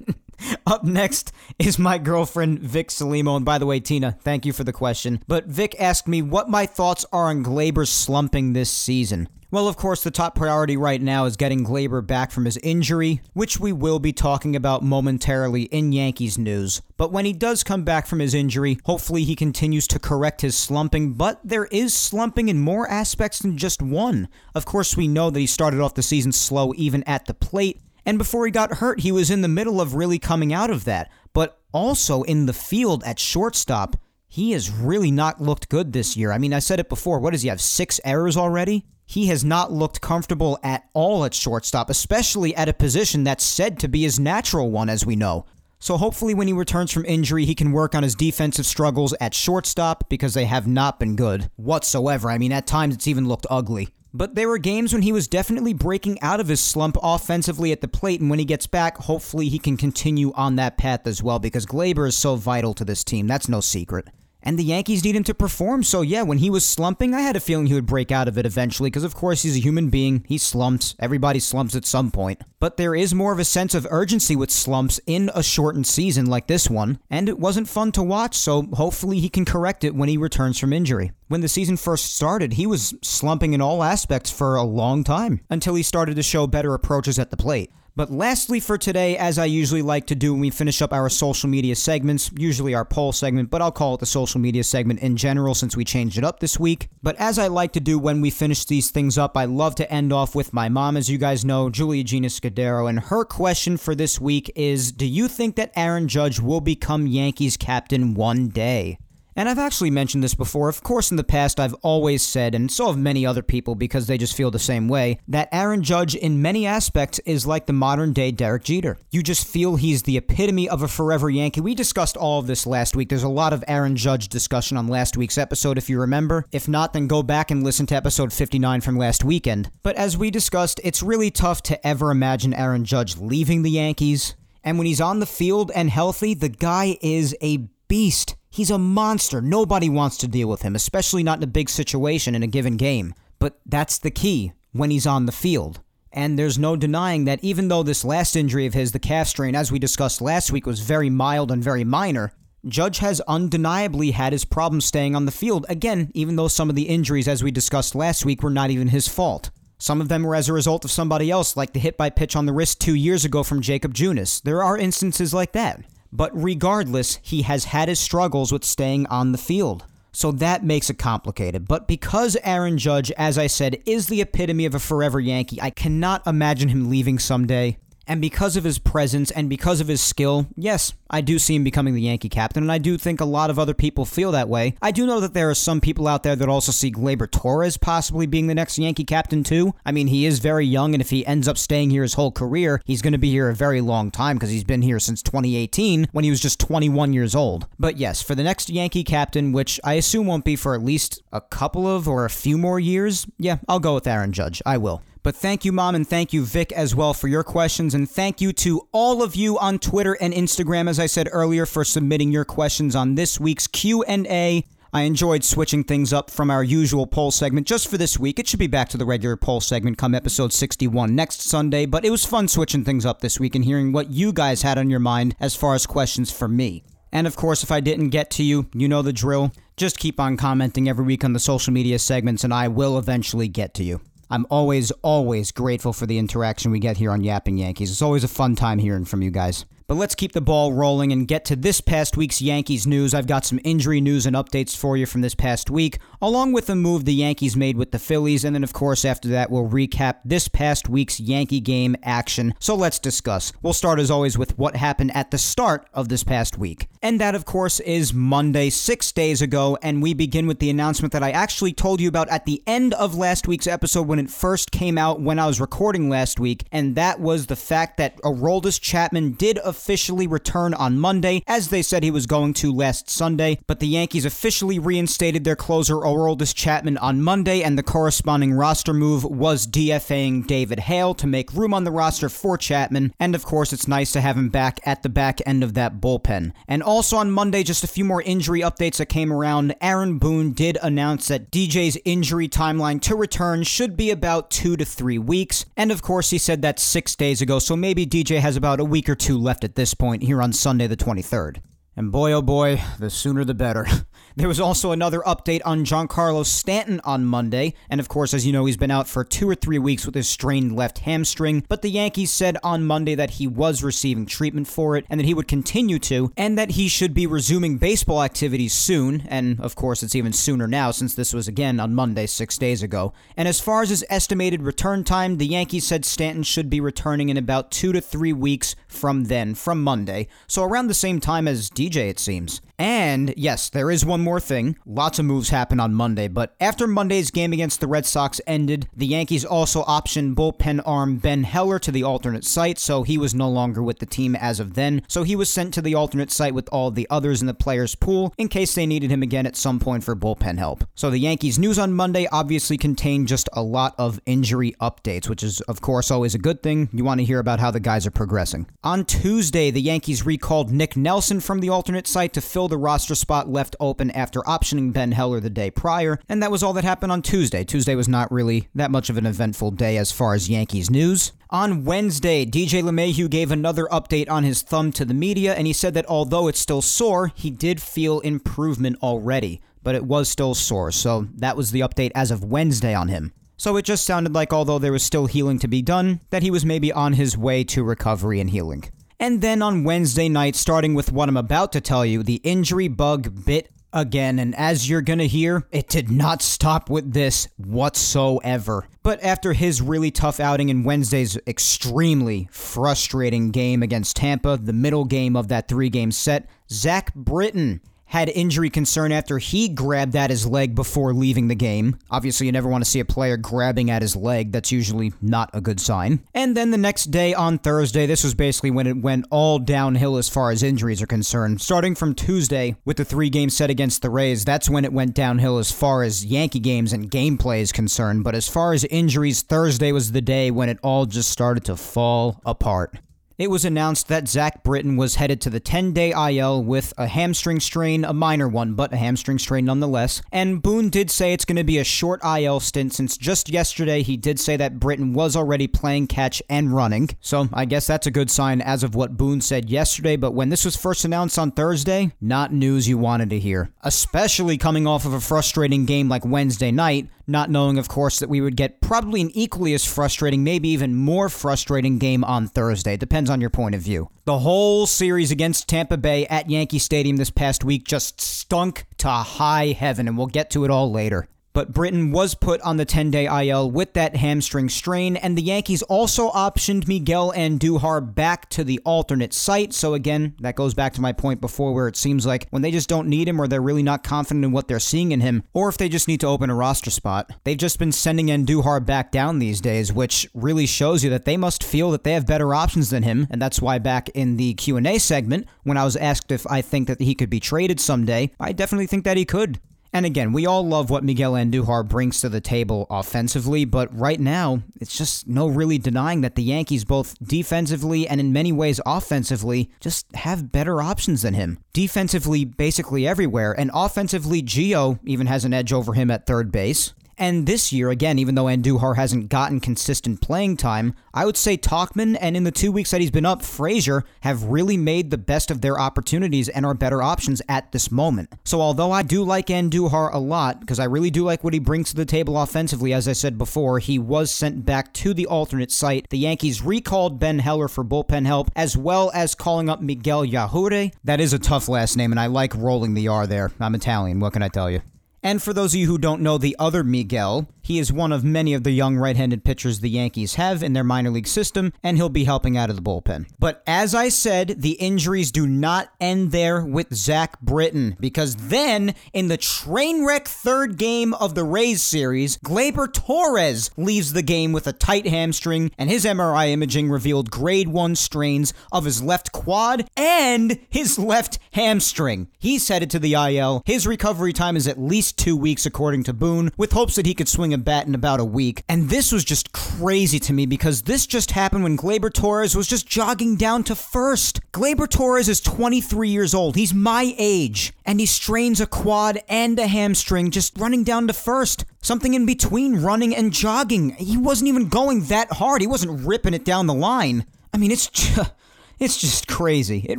S1: [LAUGHS] up next is my girlfriend Vic Salimo. And by the way, Tina, thank you for the question. But Vic asked me what my thoughts are on Gleyber slumping this season. Well, of course, the top priority right now is getting Gleyber back from his injury, which we will be talking about momentarily in Yankees news. But when he does come back from his injury, hopefully he continues to correct his slumping, but there is slumping in more aspects than just one. Of course, we know that he started off the season slow even at the plate, and before he got hurt, he was in the middle of really coming out of that. But also in the field at shortstop, he has really not looked good this year. I mean, I said it before. What does he have? Six errors already? He has not looked comfortable at all at shortstop, especially at a position that's said to be his natural one, as we know. So hopefully, when he returns from injury, he can work on his defensive struggles at shortstop because they have not been good whatsoever. I mean, at times it's even looked ugly. But there were games when he was definitely breaking out of his slump offensively at the plate, and when he gets back, hopefully he can continue on that path as well because Gleyber is so vital to this team. That's no secret. And the Yankees need him to perform. So, yeah, when he was slumping, I had a feeling he would break out of it eventually because, of course, he's a human being. He slumps. Everybody slumps at some point. But there is more of a sense of urgency with slumps in a shortened season like this one. And it wasn't fun to watch, so hopefully he can correct it when he returns from injury. When the season first started, he was slumping in all aspects for a long time until he started to show better approaches at the plate. But lastly, for today, as I usually like to do when we finish up our social media segments, usually our poll segment, but I'll call it the social media segment in general since we changed it up this week. But as I like to do when we finish these things up, I love to end off with my mom, as you guys know, Julia Gina Scudero, and her question for this week is Do you think that Aaron Judge will become Yankees captain one day? And I've actually mentioned this before. Of course, in the past, I've always said, and so have many other people because they just feel the same way, that Aaron Judge, in many aspects, is like the modern day Derek Jeter. You just feel he's the epitome of a forever Yankee. We discussed all of this last week. There's a lot of Aaron Judge discussion on last week's episode, if you remember. If not, then go back and listen to episode 59 from last weekend. But as we discussed, it's really tough to ever imagine Aaron Judge leaving the Yankees. And when he's on the field and healthy, the guy is a beast. He's a monster. Nobody wants to deal with him, especially not in a big situation in a given game. But that's the key when he's on the field. And there's no denying that even though this last injury of his, the calf strain, as we discussed last week, was very mild and very minor, Judge has undeniably had his problems staying on the field. Again, even though some of the injuries, as we discussed last week, were not even his fault. Some of them were as a result of somebody else, like the hit by pitch on the wrist two years ago from Jakob Junis. There are instances like that. But regardless, he has had his struggles with staying on the field. So that makes it complicated. But because Aaron Judge, as I said, is the epitome of a forever Yankee, I cannot imagine him leaving someday. And because of his presence and because of his skill, yes, I do see him becoming the Yankee captain, and I do think a lot of other people feel that way. I do know that there are some people out there that also see Gleyber Torres possibly being the next Yankee captain, too. I mean, he is very young, and if he ends up staying here his whole career, he's going to be here a very long time because he's been here since 2018 when he was just 21 years old. But yes, for the next Yankee captain, which I assume won't be for at least a couple of or a few more years, yeah, I'll go with Aaron Judge. I will. But thank you, Mom, and thank you, Vic, as well, for your questions. And thank you to all of you on Twitter and Instagram, as I said earlier, for submitting your questions on this week's Q&A. I enjoyed switching things up from our usual poll segment just for this week. It should be back to the regular poll segment come episode 61 next Sunday, but it was fun switching things up this week and hearing what you guys had on your mind as far as questions for me. And of course, if I didn't get to you, you know the drill. Just keep on commenting every week on the social media segments, and I will eventually get to you. I'm always, always grateful for the interaction we get here on Yapping Yankees. It's always a fun time hearing from you guys. But let's keep the ball rolling and get to this past week's Yankees news. I've got some injury news and updates for you from this past week, along with the move the Yankees made with the Phillies. And then, of course, after that, we'll recap this past week's Yankee game action. So let's discuss. We'll start, as always, with what happened at the start of this past week. And that, of course, is Monday, six days ago. And we begin with the announcement that I actually told you about at the end of last week's episode when it first came out when I was recording last week. And that was the fact that Aroldis Chapman did officially return on Monday, as they said he was going to last Sunday. But the Yankees officially reinstated their closer Aroldis Chapman on Monday, and the corresponding roster move was DFAing David Hale to make room on the roster for Chapman. And of course, it's nice to have him back at the back end of that bullpen. And also on Monday, just a few more injury updates that came around. Aaron Boone did announce that DJ's injury timeline to return should be about two to three weeks. And of course, he said that six days ago, so maybe DJ has about a week or two left at this point here on Sunday the 23rd. And boy, oh boy, the sooner the better. [LAUGHS] There was also another update on Giancarlo Stanton on Monday, and of course, as you know, he's been out for two or three weeks with his strained left hamstring. But the Yankees said on Monday that he was receiving treatment for it and that he would continue to, and that he should be resuming baseball activities soon. And of course, it's even sooner now since this was again on Monday six days ago. And as far as his estimated return time, the Yankees said Stanton should be returning in about two to three weeks from then, from Monday. So around the same time as DJ, it seems. And yes, there is one more thing. Lots of moves happened on Monday, but after Monday's game against the Red Sox ended, the Yankees also optioned bullpen arm Ben Heller to the alternate site, so he was no longer with the team as of then. So he was sent to the alternate site with all the others in the players' pool in case they needed him again at some point for bullpen help. So the Yankees news on Monday obviously contained just a lot of injury updates, which is of course always a good thing. You want to hear about how the guys are progressing. On Tuesday, the Yankees recalled Nick Nelson from the alternate site to fill the roster spot left open after optioning Ben Heller the day prior, and that was all that happened on Tuesday. Tuesday was not really that much of an eventful day as far as Yankees news. On Wednesday, DJ LeMahieu gave another update on his thumb to the media, and he said that although it's still sore, he did feel improvement already, but it was still sore, so that was the update as of Wednesday on him. So it just sounded like, although there was still healing to be done, that he was maybe on his way to recovery and healing. And then on Wednesday night, starting with what I'm about to tell you, the injury bug bit again, and as you're gonna hear, it did not stop with this whatsoever. But after his really tough outing in Wednesday's extremely frustrating game against Tampa, the middle game of that three game set, Zach Britton had injury concern after he grabbed at his leg before leaving the game. Obviously, you never want to see a player grabbing at his leg. That's usually not a good sign. And then the next day on Thursday, this was basically when it went all downhill as far as injuries are concerned. Starting from Tuesday with the three game set against the Rays, that's when it went downhill as far as Yankee games and gameplay is concerned. But as far as injuries, Thursday was the day when it all just started to fall apart it was announced that Zach Britton was headed to the 10 day IL with a hamstring strain, a minor one, but a hamstring strain nonetheless. And Boone did say it's going to be a short IL stint since just yesterday he did say that Britton was already playing catch and running. So I guess that's a good sign as of what Boone said yesterday, but when this was first announced on Thursday, not news you wanted to hear. Especially coming off of a frustrating game like Wednesday night, not knowing, of course, that we would get probably an equally as frustrating, maybe even more frustrating game on Thursday. Depends on your point of view. The whole series against Tampa Bay at Yankee Stadium this past week just stunk to high heaven, and we'll get to it all later but Britton was put on the 10 day IL with that hamstring strain, and the Yankees also optioned Miguel Andujar back to the alternate site. So, again, that goes back to my point before where it seems like when they just don't need him or they're really not confident in what they're seeing in him, or if they just need to open a roster spot, they've just been sending Andujar back down these days, which really shows you that they must feel that they have better options than him. And that's why back in the Q&A segment, when I was asked if I think that he could be traded someday, I definitely think that he could. And again, we all love what Miguel Andujar brings to the table offensively, but right now, it's just no really denying that the Yankees, both defensively and in many ways offensively, just have better options than him. Defensively, basically everywhere, and offensively, Gio even has an edge over him at third base. And this year, again, even though Andujar hasn't gotten consistent playing time, I would say Tauchman and in the two weeks that he's been up, Frazier have really made the best of their opportunities and are better options at this moment. So although I do like Andujar a lot, because I really do like what he brings to the table offensively, as I said before, he was sent back to the alternate site. The Yankees recalled Ben Heller for bullpen help, as well as calling up Miguel Yajure. That is a tough last name, and I like rolling the R there. I'm Italian, what can I tell you? And for those of you who don't know the other Miguel, he is one of many of the young right handed pitchers the Yankees have in their minor league system, and he'll be helping out of the bullpen. But as I said, the injuries do not end there with Zach Britton, because then in the train wreck third game of the Rays series, Gleyber Torres leaves the game with a tight hamstring, and his MRI imaging revealed grade 1 strains of his left quad and his left hamstring. He's headed to the IL. His recovery time is at least two weeks, according to Boone, with hopes that he could swing a bat in about a week. And this was just crazy to me because this just happened when Gleyber Torres was just jogging down to first. Gleyber Torres is 23 years old. He's my age. And he strains a quad and a hamstring just running down to first. Something in between running and jogging. He wasn't even going that hard. He wasn't ripping it down the line. I mean, it's just, it's just crazy. It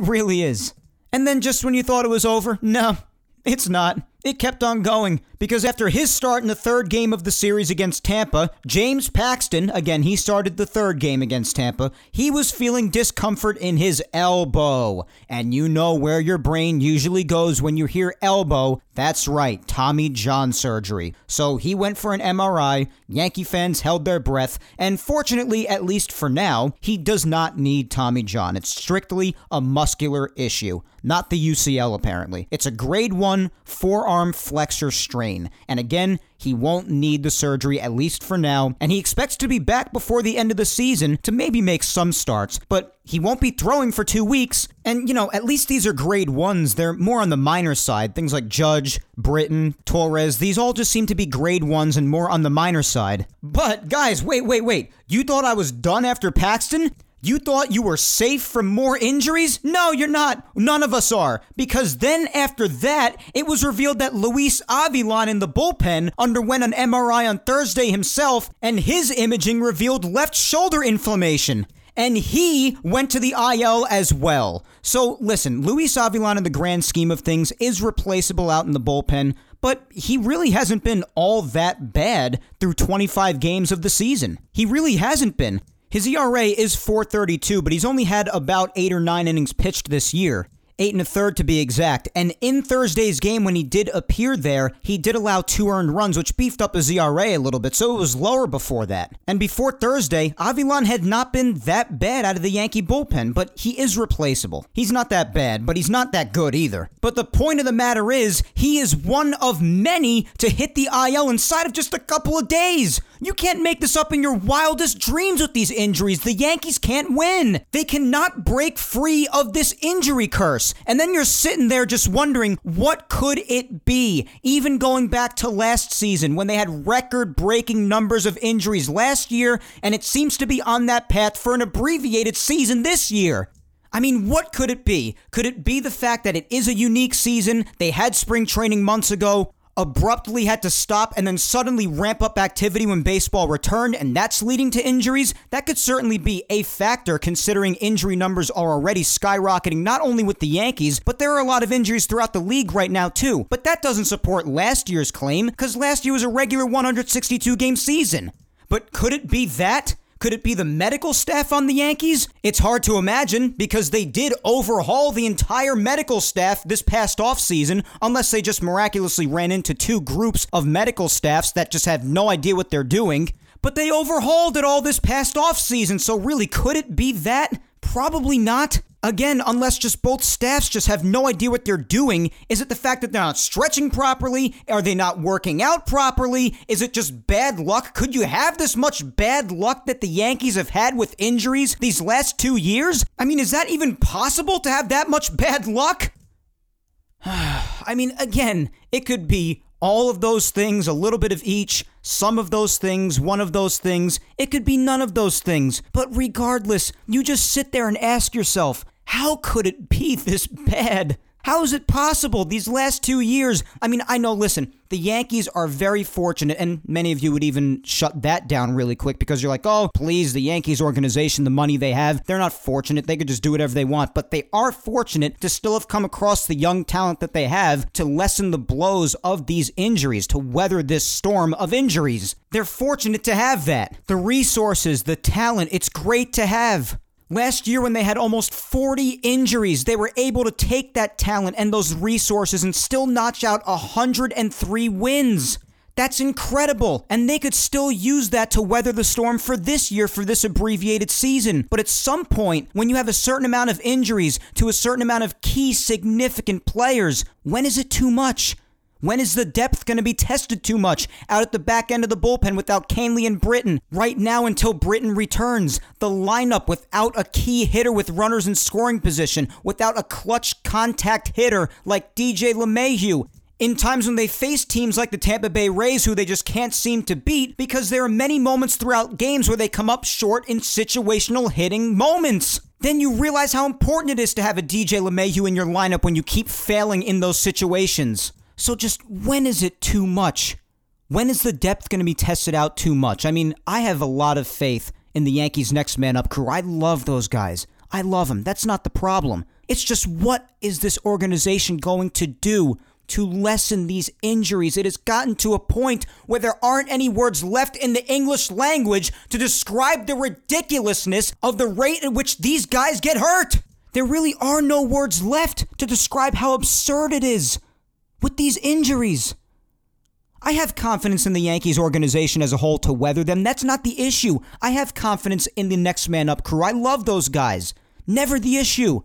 S1: really is. And then just when you thought it was over, no, it's not. It kept on going because after his start in the third game of the series against Tampa, James Paxton, again, he started the third game against Tampa, he was feeling discomfort in his elbow. And you know where your brain usually goes when you hear elbow. That's right, Tommy John surgery. So he went for an MRI. Yankee fans held their breath. And fortunately, at least for now, he does not need Tommy John. It's strictly a muscular issue, not the UCL, apparently. It's a grade one forearm arm flexor strain. And again, he won't need the surgery, at least for now, and he expects to be back before the end of the season to maybe make some starts, but he won't be throwing for two weeks. And, you know, at least these are grade ones. They're more on the minor side. Things like Judge, Britton, Torres, these all just seem to be grade ones and more on the minor side. But, guys, wait, wait, wait. You thought I was done after Paxton? You thought you were safe from more injuries? No, you're not. None of us are. Because then after that, it was revealed that Luis Avilan in the bullpen underwent an MRI on Thursday himself, and his imaging revealed left shoulder inflammation and he went to the IL as well. So listen, Luis Avilan in the grand scheme of things is replaceable out in the bullpen, but he really hasn't been all that bad through 25 games of the season. He really hasn't been. His ERA is 432, but he's only had about 8 or 9 innings pitched this year eight and a third to be exact. And in Thursday's game, when he did appear there, he did allow two earned runs, which beefed up his ERA a little bit, so it was lower before that. And before Thursday, Avilan had not been that bad out of the Yankee bullpen, but he is replaceable. He's not that bad, but he's not that good either. But the point of the matter is, he is one of many to hit the IL inside of just a couple of days. You can't make this up in your wildest dreams with these injuries. The Yankees can't win. They cannot break free of this injury curse. And then you're sitting there just wondering, what could it be? Even going back to last season when they had record breaking numbers of injuries last year, and it seems to be on that path for an abbreviated season this year. I mean, what could it be? Could it be the fact that it is a unique season? They had spring training months ago abruptly had to stop and then suddenly ramp up activity when baseball returned, and that's leading to injuries, that could certainly be a factor considering injury numbers are already skyrocketing not only with the Yankees, but there are a lot of injuries throughout the league right now too. But that doesn't support last year's claim, because last year was a regular 162 game season. But could it be that? Could it be the medical staff on the Yankees? It's hard to imagine because they did overhaul the entire medical staff this past offseason, unless they just miraculously ran into two groups of medical staffs that just have no idea what they're doing. But they overhauled it all this past offseason, so really, could it be that? Probably not. Again, unless just both staffs just have no idea what they're doing. Is it the fact that they're not stretching properly? Are they not working out properly? Is it just bad luck? Could you have this much bad luck that the Yankees have had with injuries these last two years? I mean, is that even possible to have that much bad luck? [SIGHS] I mean, again, it could be all of those things, a little bit of each, some of those things, one of those things. It could be none of those things. But regardless, you just sit there and ask yourself, how could it be this bad? How is it possible these last two years? I mean, I know, listen, the Yankees are very fortunate, and many of you would even shut that down really quick because you're like, oh, please, the Yankees organization, the money they have, they're not fortunate. They could just do whatever they want. But they are fortunate to still have come across the young talent that they have to lessen the blows of these injuries, to weather this storm of injuries. They're fortunate to have that. The resources, the talent, it's great to have. Last year, when they had almost 40 injuries, they were able to take that talent and those resources and still notch out 103 wins. That's incredible. And they could still use that to weather the storm for this year, for this abbreviated season. But at some point, when you have a certain amount of injuries to a certain amount of key significant players, when is it too much? When is the depth going to be tested too much out at the back end of the bullpen without Kahnle and Britton? Right now, until Britton returns, the lineup without a key hitter with runners in scoring position, without a clutch contact hitter like DJ LeMahieu. In times when they face teams like the Tampa Bay Rays, who they just can't seem to beat, because there are many moments throughout games where they come up short in situational hitting moments then you realize how important it is to have a DJ LeMahieu in your lineup when you keep failing in those situations. So just when is it too much? When is the depth going to be tested out too much? I mean, I have a lot of faith in the Yankees' next man up crew. I love those guys. I love them. That's not the problem. It's just what is this organization going to do to lessen these injuries? It has gotten to a point where there aren't any words left in the English language to describe the ridiculousness of the rate at which these guys get hurt. There really are no words left to describe how absurd it is with these injuries. I have confidence in the Yankees organization as a whole to weather them. That's not the issue. I have confidence in the next man up crew. I love those guys. Never the issue.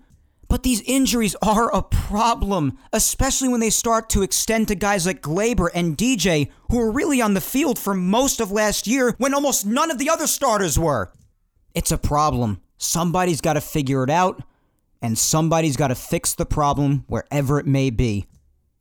S1: But these injuries are a problem, especially when they start to extend to guys like Gleyber and DJ, who were really on the field for most of last year when almost none of the other starters were. It's a problem. Somebody's got to figure it out, and somebody's got to fix the problem wherever it may be.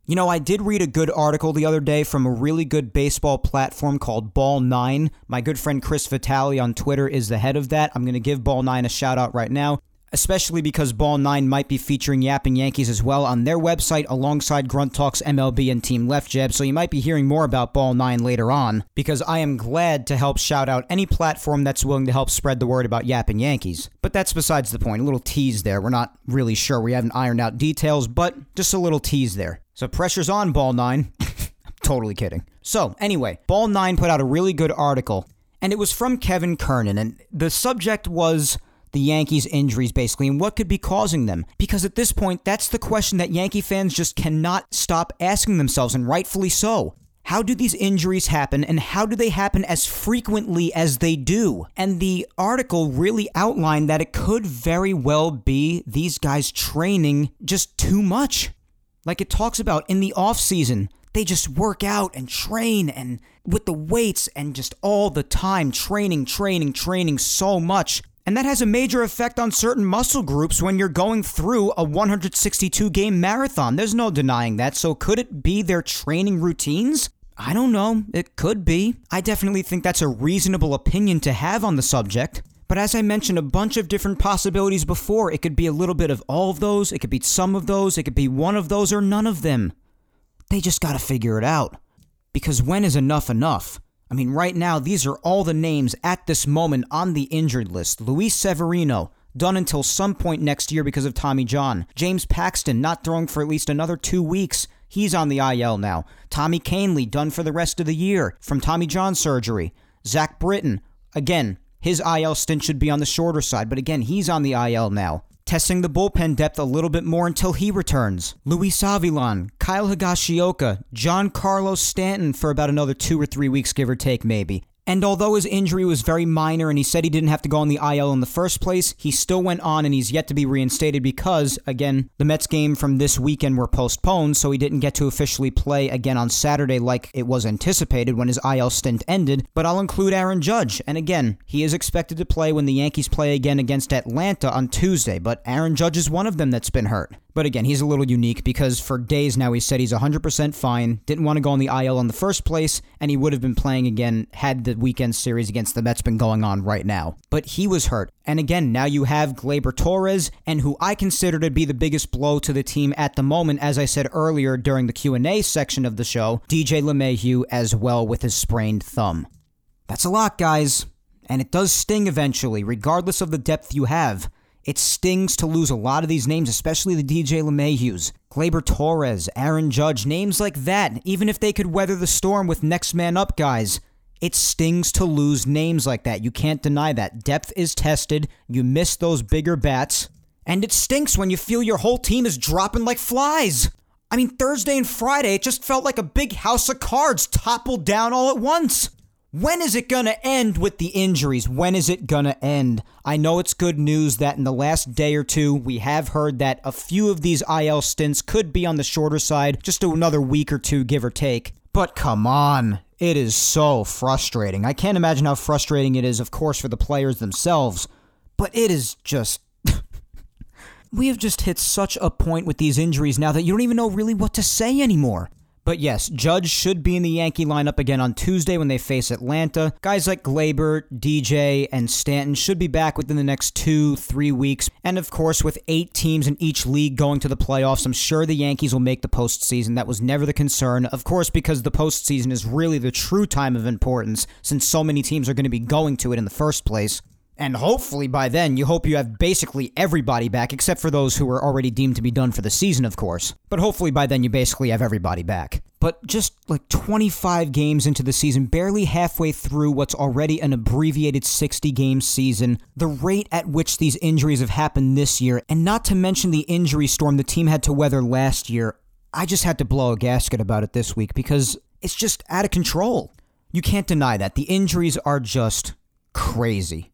S1: You know, I did read a good article the other day from a really good baseball platform called Ball 9. My good friend Chris Vitale on Twitter is the head of that. I'm going to give Ball 9 a shout out right now especially because Ball 9 might be featuring Yapping Yankees as well on their website alongside Grunt Talks MLB and Team Left Jab, so you might be hearing more about Ball 9 later on, because I am glad to help shout out any platform that's willing to help spread the word about Yapping Yankees. But that's besides the point. A little tease there. We're not really sure. We haven't ironed out details, but just a little tease there. So pressure's on, Ball 9. [LAUGHS] totally kidding. So, anyway, Ball 9 put out a really good article, and it was from Kevin Kernan, and the subject was the Yankees' injuries, basically, and what could be causing them. Because at this point, that's the question that Yankee fans just cannot stop asking themselves, and rightfully so. How do these injuries happen, and how do they happen as frequently as they do? And the article really outlined that it could very well be these guys training just too much. Like it talks about in the off season, they just work out and train and with the weights and just all the time training, training, training so much. And that has a major effect on certain muscle groups when you're going through a 162 game marathon. There's no denying that. So, could it be their training routines? I don't know. It could be. I definitely think that's a reasonable opinion to have on the subject. But as I mentioned, a bunch of different possibilities before. It could be a little bit of all of those, it could be some of those, it could be one of those, or none of them. They just gotta figure it out. Because when is enough enough? I mean, right now, these are all the names at this moment on the injured list. Luis Severino, done until some point next year because of Tommy John. James Paxton, not throwing for at least another two weeks. He's on the IL now. Tommy Kahnle, done for the rest of the year from Tommy John surgery. Zach Britton, again, his IL stint should be on the shorter side, but again, he's on the IL now testing the bullpen depth a little bit more until he returns. Luis Avilan, Kyle Higashioka, Giancarlo Stanton for about another two or three weeks, give or take, maybe. And although his injury was very minor and he said he didn't have to go on the IL in the first place, he still went on and he's yet to be reinstated because, again, the Mets game from this weekend were postponed, so he didn't get to officially play again on Saturday like it was anticipated when his IL stint ended. But I'll include Aaron Judge. And again, he is expected to play when the Yankees play again against Atlanta on Tuesday, but Aaron Judge is one of them that's been hurt. But again, he's a little unique because for days now he said he's 100% fine, didn't want to go on the IL in the first place, and he would have been playing again had the weekend series against the Mets been going on right now. But he was hurt. And again, now you have Gleyber Torres, and who I consider to be the biggest blow to the team at the moment, as I said earlier during the Q&A section of the show, DJ LeMahieu as well with his sprained thumb. That's a lot, guys. And it does sting eventually, regardless of the depth you have. It stings to lose a lot of these names, especially the DJ LeMahieu's, Gleyber Torres, Aaron Judge, names like that, even if they could weather the storm with next man up guys. It stings to lose names like that. You can't deny that. Depth is tested. You miss those bigger bats. And it stinks when you feel your whole team is dropping like flies. I mean, Thursday and Friday, it just felt like a big house of cards toppled down all at once. When is it going to end with the injuries? When is it going to end? I know it's good news that in the last day or two, we have heard that a few of these IL stints could be on the shorter side, just another week or two, give or take. But come on. It is so frustrating. I can't imagine how frustrating it is, of course, for the players themselves, but it is just. [LAUGHS] we have just hit such a point with these injuries now that you don't even know really what to say anymore. But yes, Judge should be in the Yankee lineup again on Tuesday when they face Atlanta. Guys like Gleyber, DJ, and Stanton should be back within the next two, three weeks. And of course, with eight teams in each league going to the playoffs, I'm sure the Yankees will make the postseason. That was never the concern. Of course, because the postseason is really the true time of importance, since so many teams are going to be going to it in the first place. And hopefully by then, you hope you have basically everybody back, except for those who are already deemed to be done for the season, of course. But hopefully by then, you basically have everybody back. But just like 25 games into the season, barely halfway through what's already an abbreviated 60 game season, the rate at which these injuries have happened this year, and not to mention the injury storm the team had to weather last year, I just had to blow a gasket about it this week because it's just out of control. You can't deny that. The injuries are just crazy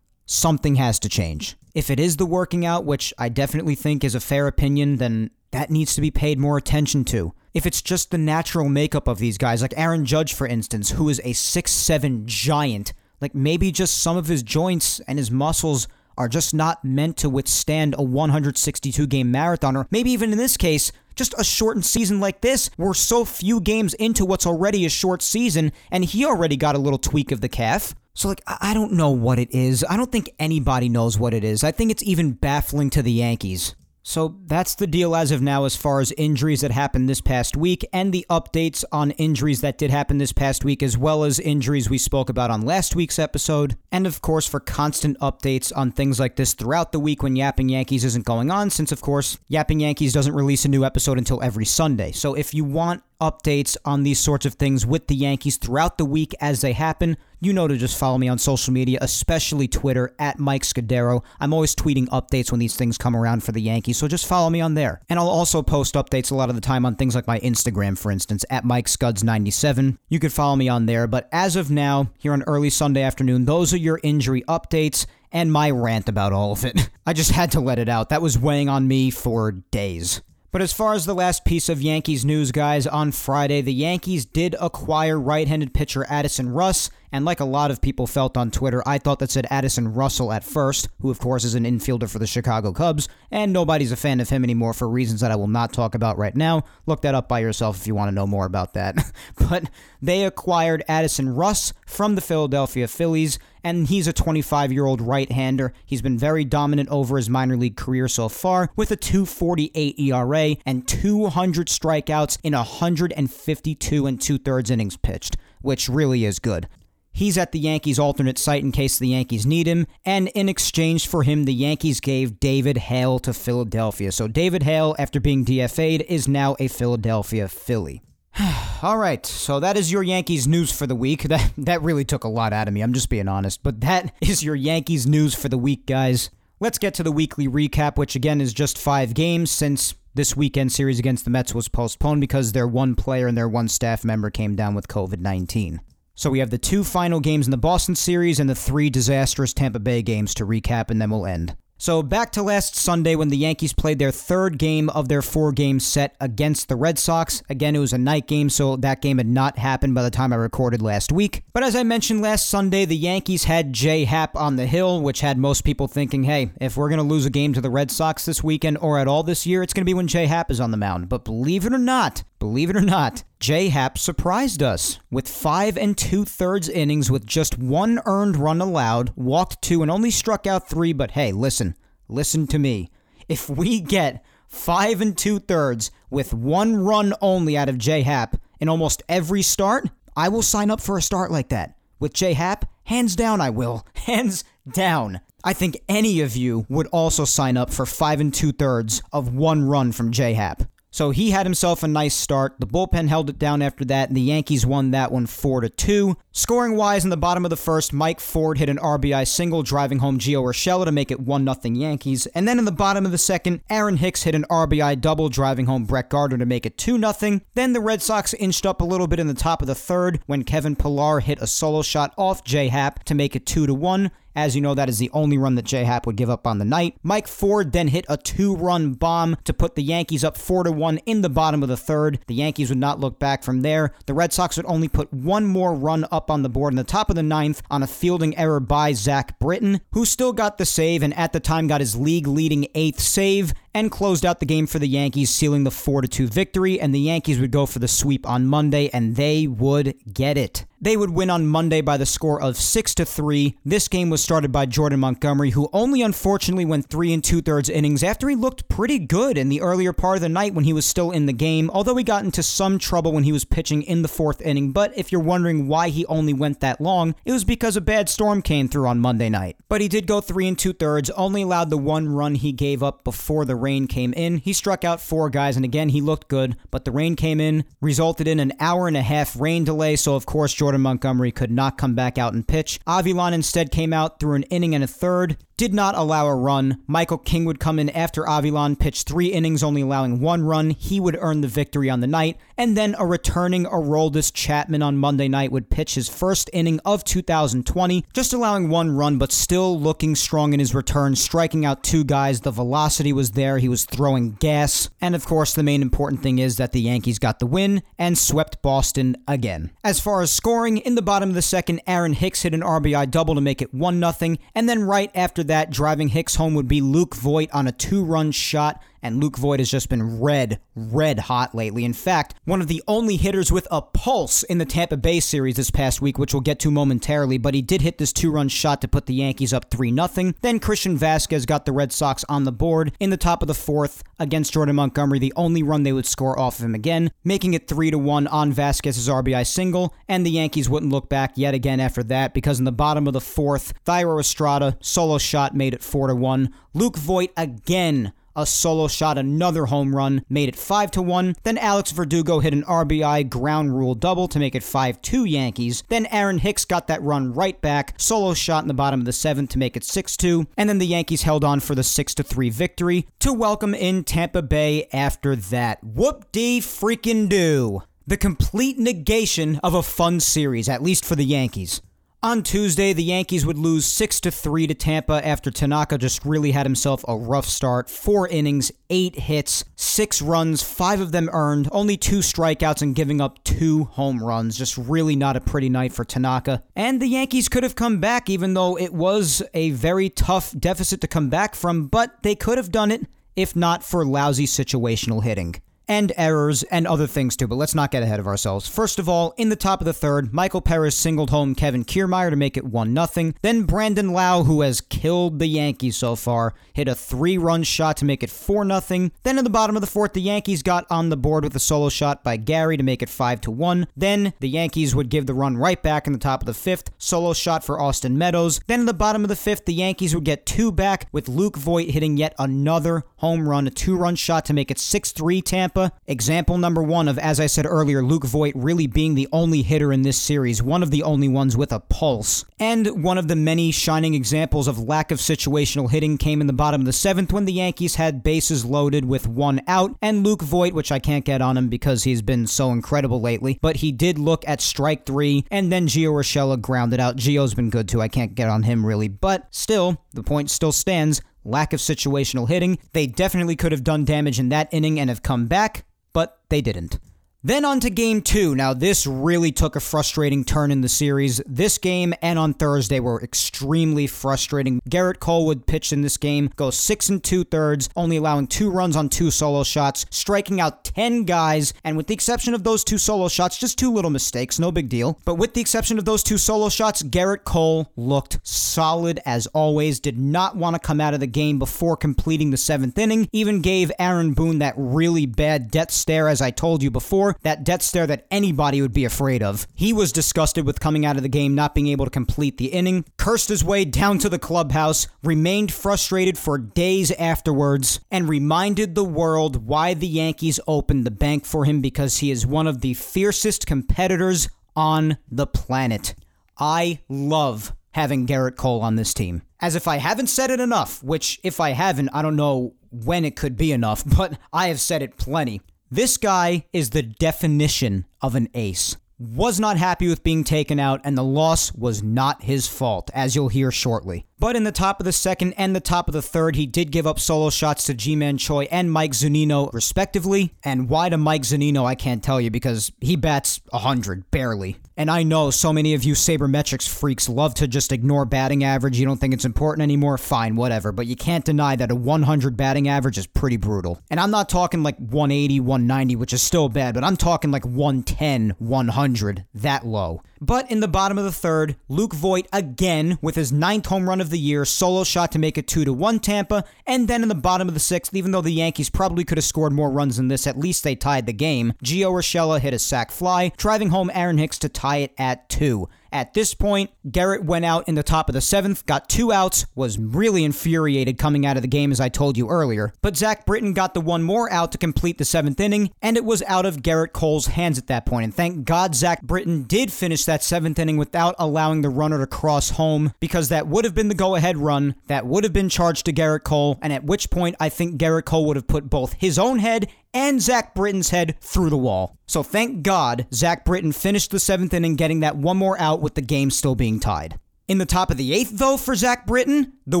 S1: something has to change. If it is the working out, which I definitely think is a fair opinion, then that needs to be paid more attention to. If it's just the natural makeup of these guys, like Aaron Judge, for instance, who is a six-seven giant, like maybe just some of his joints and his muscles are just not meant to withstand a 162 game marathon, or maybe even in this case, just a shortened season like this. We're so few games into what's already a short season, and he already got a little tweak of the calf. So, like, I don't know what it is. I don't think anybody knows what it is. I think it's even baffling to the Yankees. So that's the deal as of now as far as injuries that happened this past week and the updates on injuries that did happen this past week, as well as injuries we spoke about on last week's episode. And of course, for constant updates on things like this throughout the week when Yapping Yankees isn't going on, since of course, Yapping Yankees doesn't release a new episode until every Sunday. So if you want updates on these sorts of things with the Yankees throughout the week as they happen, you know to just follow me on social media, especially Twitter at Mike Scudero. I'm always tweeting updates when these things come around for the Yankees, so just follow me on there. And I'll also post updates a lot of the time on things like my Instagram, for instance, at Mike Scuds97. You could follow me on there, but as of now, here on early Sunday afternoon, those are your injury updates and my rant about all of it. [LAUGHS] I just had to let it out. That was weighing on me for days. But as far as the last piece of Yankees news, guys, on Friday, the Yankees did acquire right handed pitcher Addison Russ. And like a lot of people felt on Twitter, I thought that said Addison Russell at first, who of course is an infielder for the Chicago Cubs, and nobody's a fan of him anymore for reasons that I will not talk about right now. Look that up by yourself if you want to know more about that. [LAUGHS] but they acquired Addison Russ from the Philadelphia Phillies and he's a 25 year old right hander. He's been very dominant over his minor league career so far with a 248 ERA and 200 strikeouts in 152 and two thirds innings pitched, which really is good. He's at the Yankees' alternate site in case the Yankees need him, and in exchange for him, the Yankees gave David Hale to Philadelphia. So David Hale, after being DFA'd, is now a Philadelphia Philly. [SIGHS] All right, so that is your Yankees news for the week. [LAUGHS] That that really took a lot out of me. I'm just being honest, but that [LAUGHS] is your Yankees news for the week, guys. Let's get to the weekly recap, which again is just 5 games since this weekend series against the Mets was postponed because their one player and their one staff member came down with COVID-19. So we have the two final games in the Boston series and the three disastrous Tampa Bay games to recap and then we'll end. So back to last Sunday when the Yankees played their third game of their four game set against the Red Sox. Again, it was a night game, so that game had not happened by the time I recorded last week. But as I mentioned last Sunday, the Yankees had J Happ on the hill, which had most people thinking, hey, if we're going to lose a game to the Red Sox this weekend or at all this year, it's going to be when J Happ is on the mound. But believe it or not, believe it or not, J Happ surprised us with five and two thirds innings with just one earned run allowed, walked two, and only struck out three. But hey, listen, listen to me. If we get five and two thirds with one run only out of J Happ in almost every start, I will sign up for a start like that. With J Happ, hands down, I will. [LAUGHS] Hands down. I think any of you would also sign up for five and two thirds of one run from J Happ. So he had himself a nice start. The bullpen held it down after that, and the Yankees won that one 4 to 2. Scoring wise, in the bottom of the first, Mike Ford hit an RBI single, driving home Gio Urshela to make it 1 0 Yankees. And then in the bottom of the second, Aaron Hicks hit an RBI double, driving home Brett Gardner to make it 2 0. Then the Red Sox inched up a little bit in the top of the third when Kevin Pillar hit a solo shot off J Happ to make it 2 to 1. As you know, that is the only run that J Happ would give up on the night. Mike Ford then hit a two run bomb to put the Yankees up 4 to 1 in the bottom of the third. The Yankees would not look back from there. The Red Sox would only put one more run up on the board in the top of the ninth on a fielding error by Zach Britton, who still got the save and at the time got his league leading eighth save and closed out the game for the Yankees, sealing the 4 2 victory. And the Yankees would go for the sweep on Monday, and they would get it. They would win on Monday by the score of 6 to 3. This game was started by Jordan Montgomery, who only unfortunately went 3 and 2 thirds innings after he looked pretty good in the earlier part of the night when he was still in the game, although he got into some trouble when he was pitching in the fourth inning. But if you're wondering why he only went that long, it was because a bad storm came through on Monday night. But he did go 3 and 2 thirds, only allowed the one run he gave up before the rain came in. He struck out four guys, and again, he looked good, but the rain came in, resulted in an hour and a half rain delay, so of course, Jordan Montgomery could not come back out and pitch. Avilan instead came out threw an inning and a third, did not allow a run. Michael King would come in after Avilan pitched three innings, only allowing one run. He would earn the victory on the night. And then a returning Aroldis Chapman on Monday night would pitch his first inning of 2020, just allowing one run, but still looking strong in his return, striking out two guys. The velocity was there. He was throwing gas. And of course, the main important thing is that the Yankees got the win and swept Boston again. As far as scoring, in the bottom of the second, Aaron Hicks hit an RBI double to make it 1 0. And then right after that, that, driving Hicks home would be Luke Voit on a two run shot and Luke Voit has just been red, red hot lately. In fact, one of the only hitters with a pulse in the Tampa Bay series this past week, which we'll get to momentarily, but he did hit this two run shot to put the Yankees up 3 0. Then Christian Vázquez got the Red Sox on the board in the top of the fourth against Jordan Montgomery, the only run they would score off of him again, making it 3 to 1 on Vázquez's RBI single, and the Yankees wouldn't look back yet again after that because in the bottom of the fourth, Thairo Estrada solo shot made it 4 to 1. Luke Voit again a solo shot, another home run, made it 5 to 1. Then Alex Verdugo hit an RBI ground rule double to make it 5 2 Yankees. Then Aaron Hicks got that run right back, solo shot in the bottom of the seventh to make it 6 2. And then the Yankees held on for the 6 3 victory to welcome in Tampa Bay after that. Whoop dee freaking do. The complete negation of a fun series, at least for the Yankees. On Tuesday, the Yankees would lose 6 to 3 to Tampa after Tanaka just really had himself a rough start. 4 innings, 8 hits, 6 runs, 5 of them earned, only 2 strikeouts and giving up 2 home runs. Just really not a pretty night for Tanaka. And the Yankees could have come back even though it was a very tough deficit to come back from, but they could have done it if not for lousy situational hitting and errors and other things too, but let's not get ahead of ourselves. First of all, in the top of the third, Michael Perez singled home Kevin Kiermaier to make it 1 0. Then Brandon Lowe, who has killed the Yankees so far, hit a three run shot to make it 4 0. Then in the bottom of the fourth, the Yankees got on the board with a solo shot by Gary to make it 5 1. Then the Yankees would give the run right back in the top of the fifth, solo shot for Austin Meadows. Then in the bottom of the fifth, the Yankees would get two back with Luke Voit hitting yet another home run, a two run shot to make it 6 3 Tampa. Example number one of, as I said earlier, Luke Voit really being the only hitter in this series, one of the only ones with a pulse. And one of the many shining examples of lack of situational hitting came in the bottom of the seventh when the Yankees had bases loaded with one out, and Luke Voit, which I can't get on him because he's been so incredible lately, but he did look at strike three, and then Gio Urshela grounded out. Gio's been good too, I can't get on him really, but still, the point still stands lack of situational hitting. They definitely could have done damage in that inning and have come back, but they didn't. Then on to game two. Now, this really took a frustrating turn in the series. This game and on Thursday were extremely frustrating. Gerrit Cole would pitch in this game, goes six and two thirds, only allowing two runs on two solo shots, striking out 10 guys, and with the exception of those two solo shots, just two little mistakes, no big deal. But with the exception of those two solo shots, Gerrit Cole looked solid as always, did not want to come out of the game before completing the seventh inning, even gave Aaron Boone that really bad death stare, as I told you before that death stare that anybody would be afraid of. He was disgusted with coming out of the game not being able to complete the inning, cursed his way down to the clubhouse, remained frustrated for days afterwards, and reminded the world why the Yankees opened the bank for him because he is one of the fiercest competitors on the planet. I love having Gerrit Cole on this team. As if I haven't said it enough, which if I haven't, I don't know when it could be enough, [LAUGHS] but I have said it plenty. This guy is the definition of an ace. Was not happy with being taken out, and the loss was not his fault, as you'll hear shortly. But in the top of the second and the top of the third, he did give up solo shots to Ji-Man Choi and Mike Zunino, respectively. And why to Mike Zunino, I can't tell you because he bats 100, barely. And I know so many of you sabermetrics freaks love to just ignore batting average. You don't think it's important anymore? Fine, whatever. But you can't deny that a 100 batting average is pretty brutal. And I'm not talking like 180, 190, which is still bad, but I'm talking like 110, 100, that low. But in the bottom of the third, Luke Voit again with his ninth home run of the year, solo shot to make it 2 to 1 Tampa. And then in the bottom of the sixth, even though the Yankees probably could have scored more runs than this, at least they tied the game. Gio Urshela hit a sac fly, driving home Aaron Hicks to tie it at 2. At this point, Gerrit went out in the top of the seventh, got two outs, was really infuriated coming out of the game, as I told you earlier. But Zach Britton got the one more out to complete the seventh inning, and it was out of Gerrit Cole's hands at that point. And thank God Zach Britton did finish that seventh inning without allowing the runner to cross home, because that would have been the go ahead run, that would have been charged to Gerrit Cole, and at which point I think Gerrit Cole would have put both his own head and Zach Britton's head through the wall. So thank God Zach Britton finished the seventh inning getting that one more out with the game still being tied. In the top of the eighth, though, for Zach Britton, the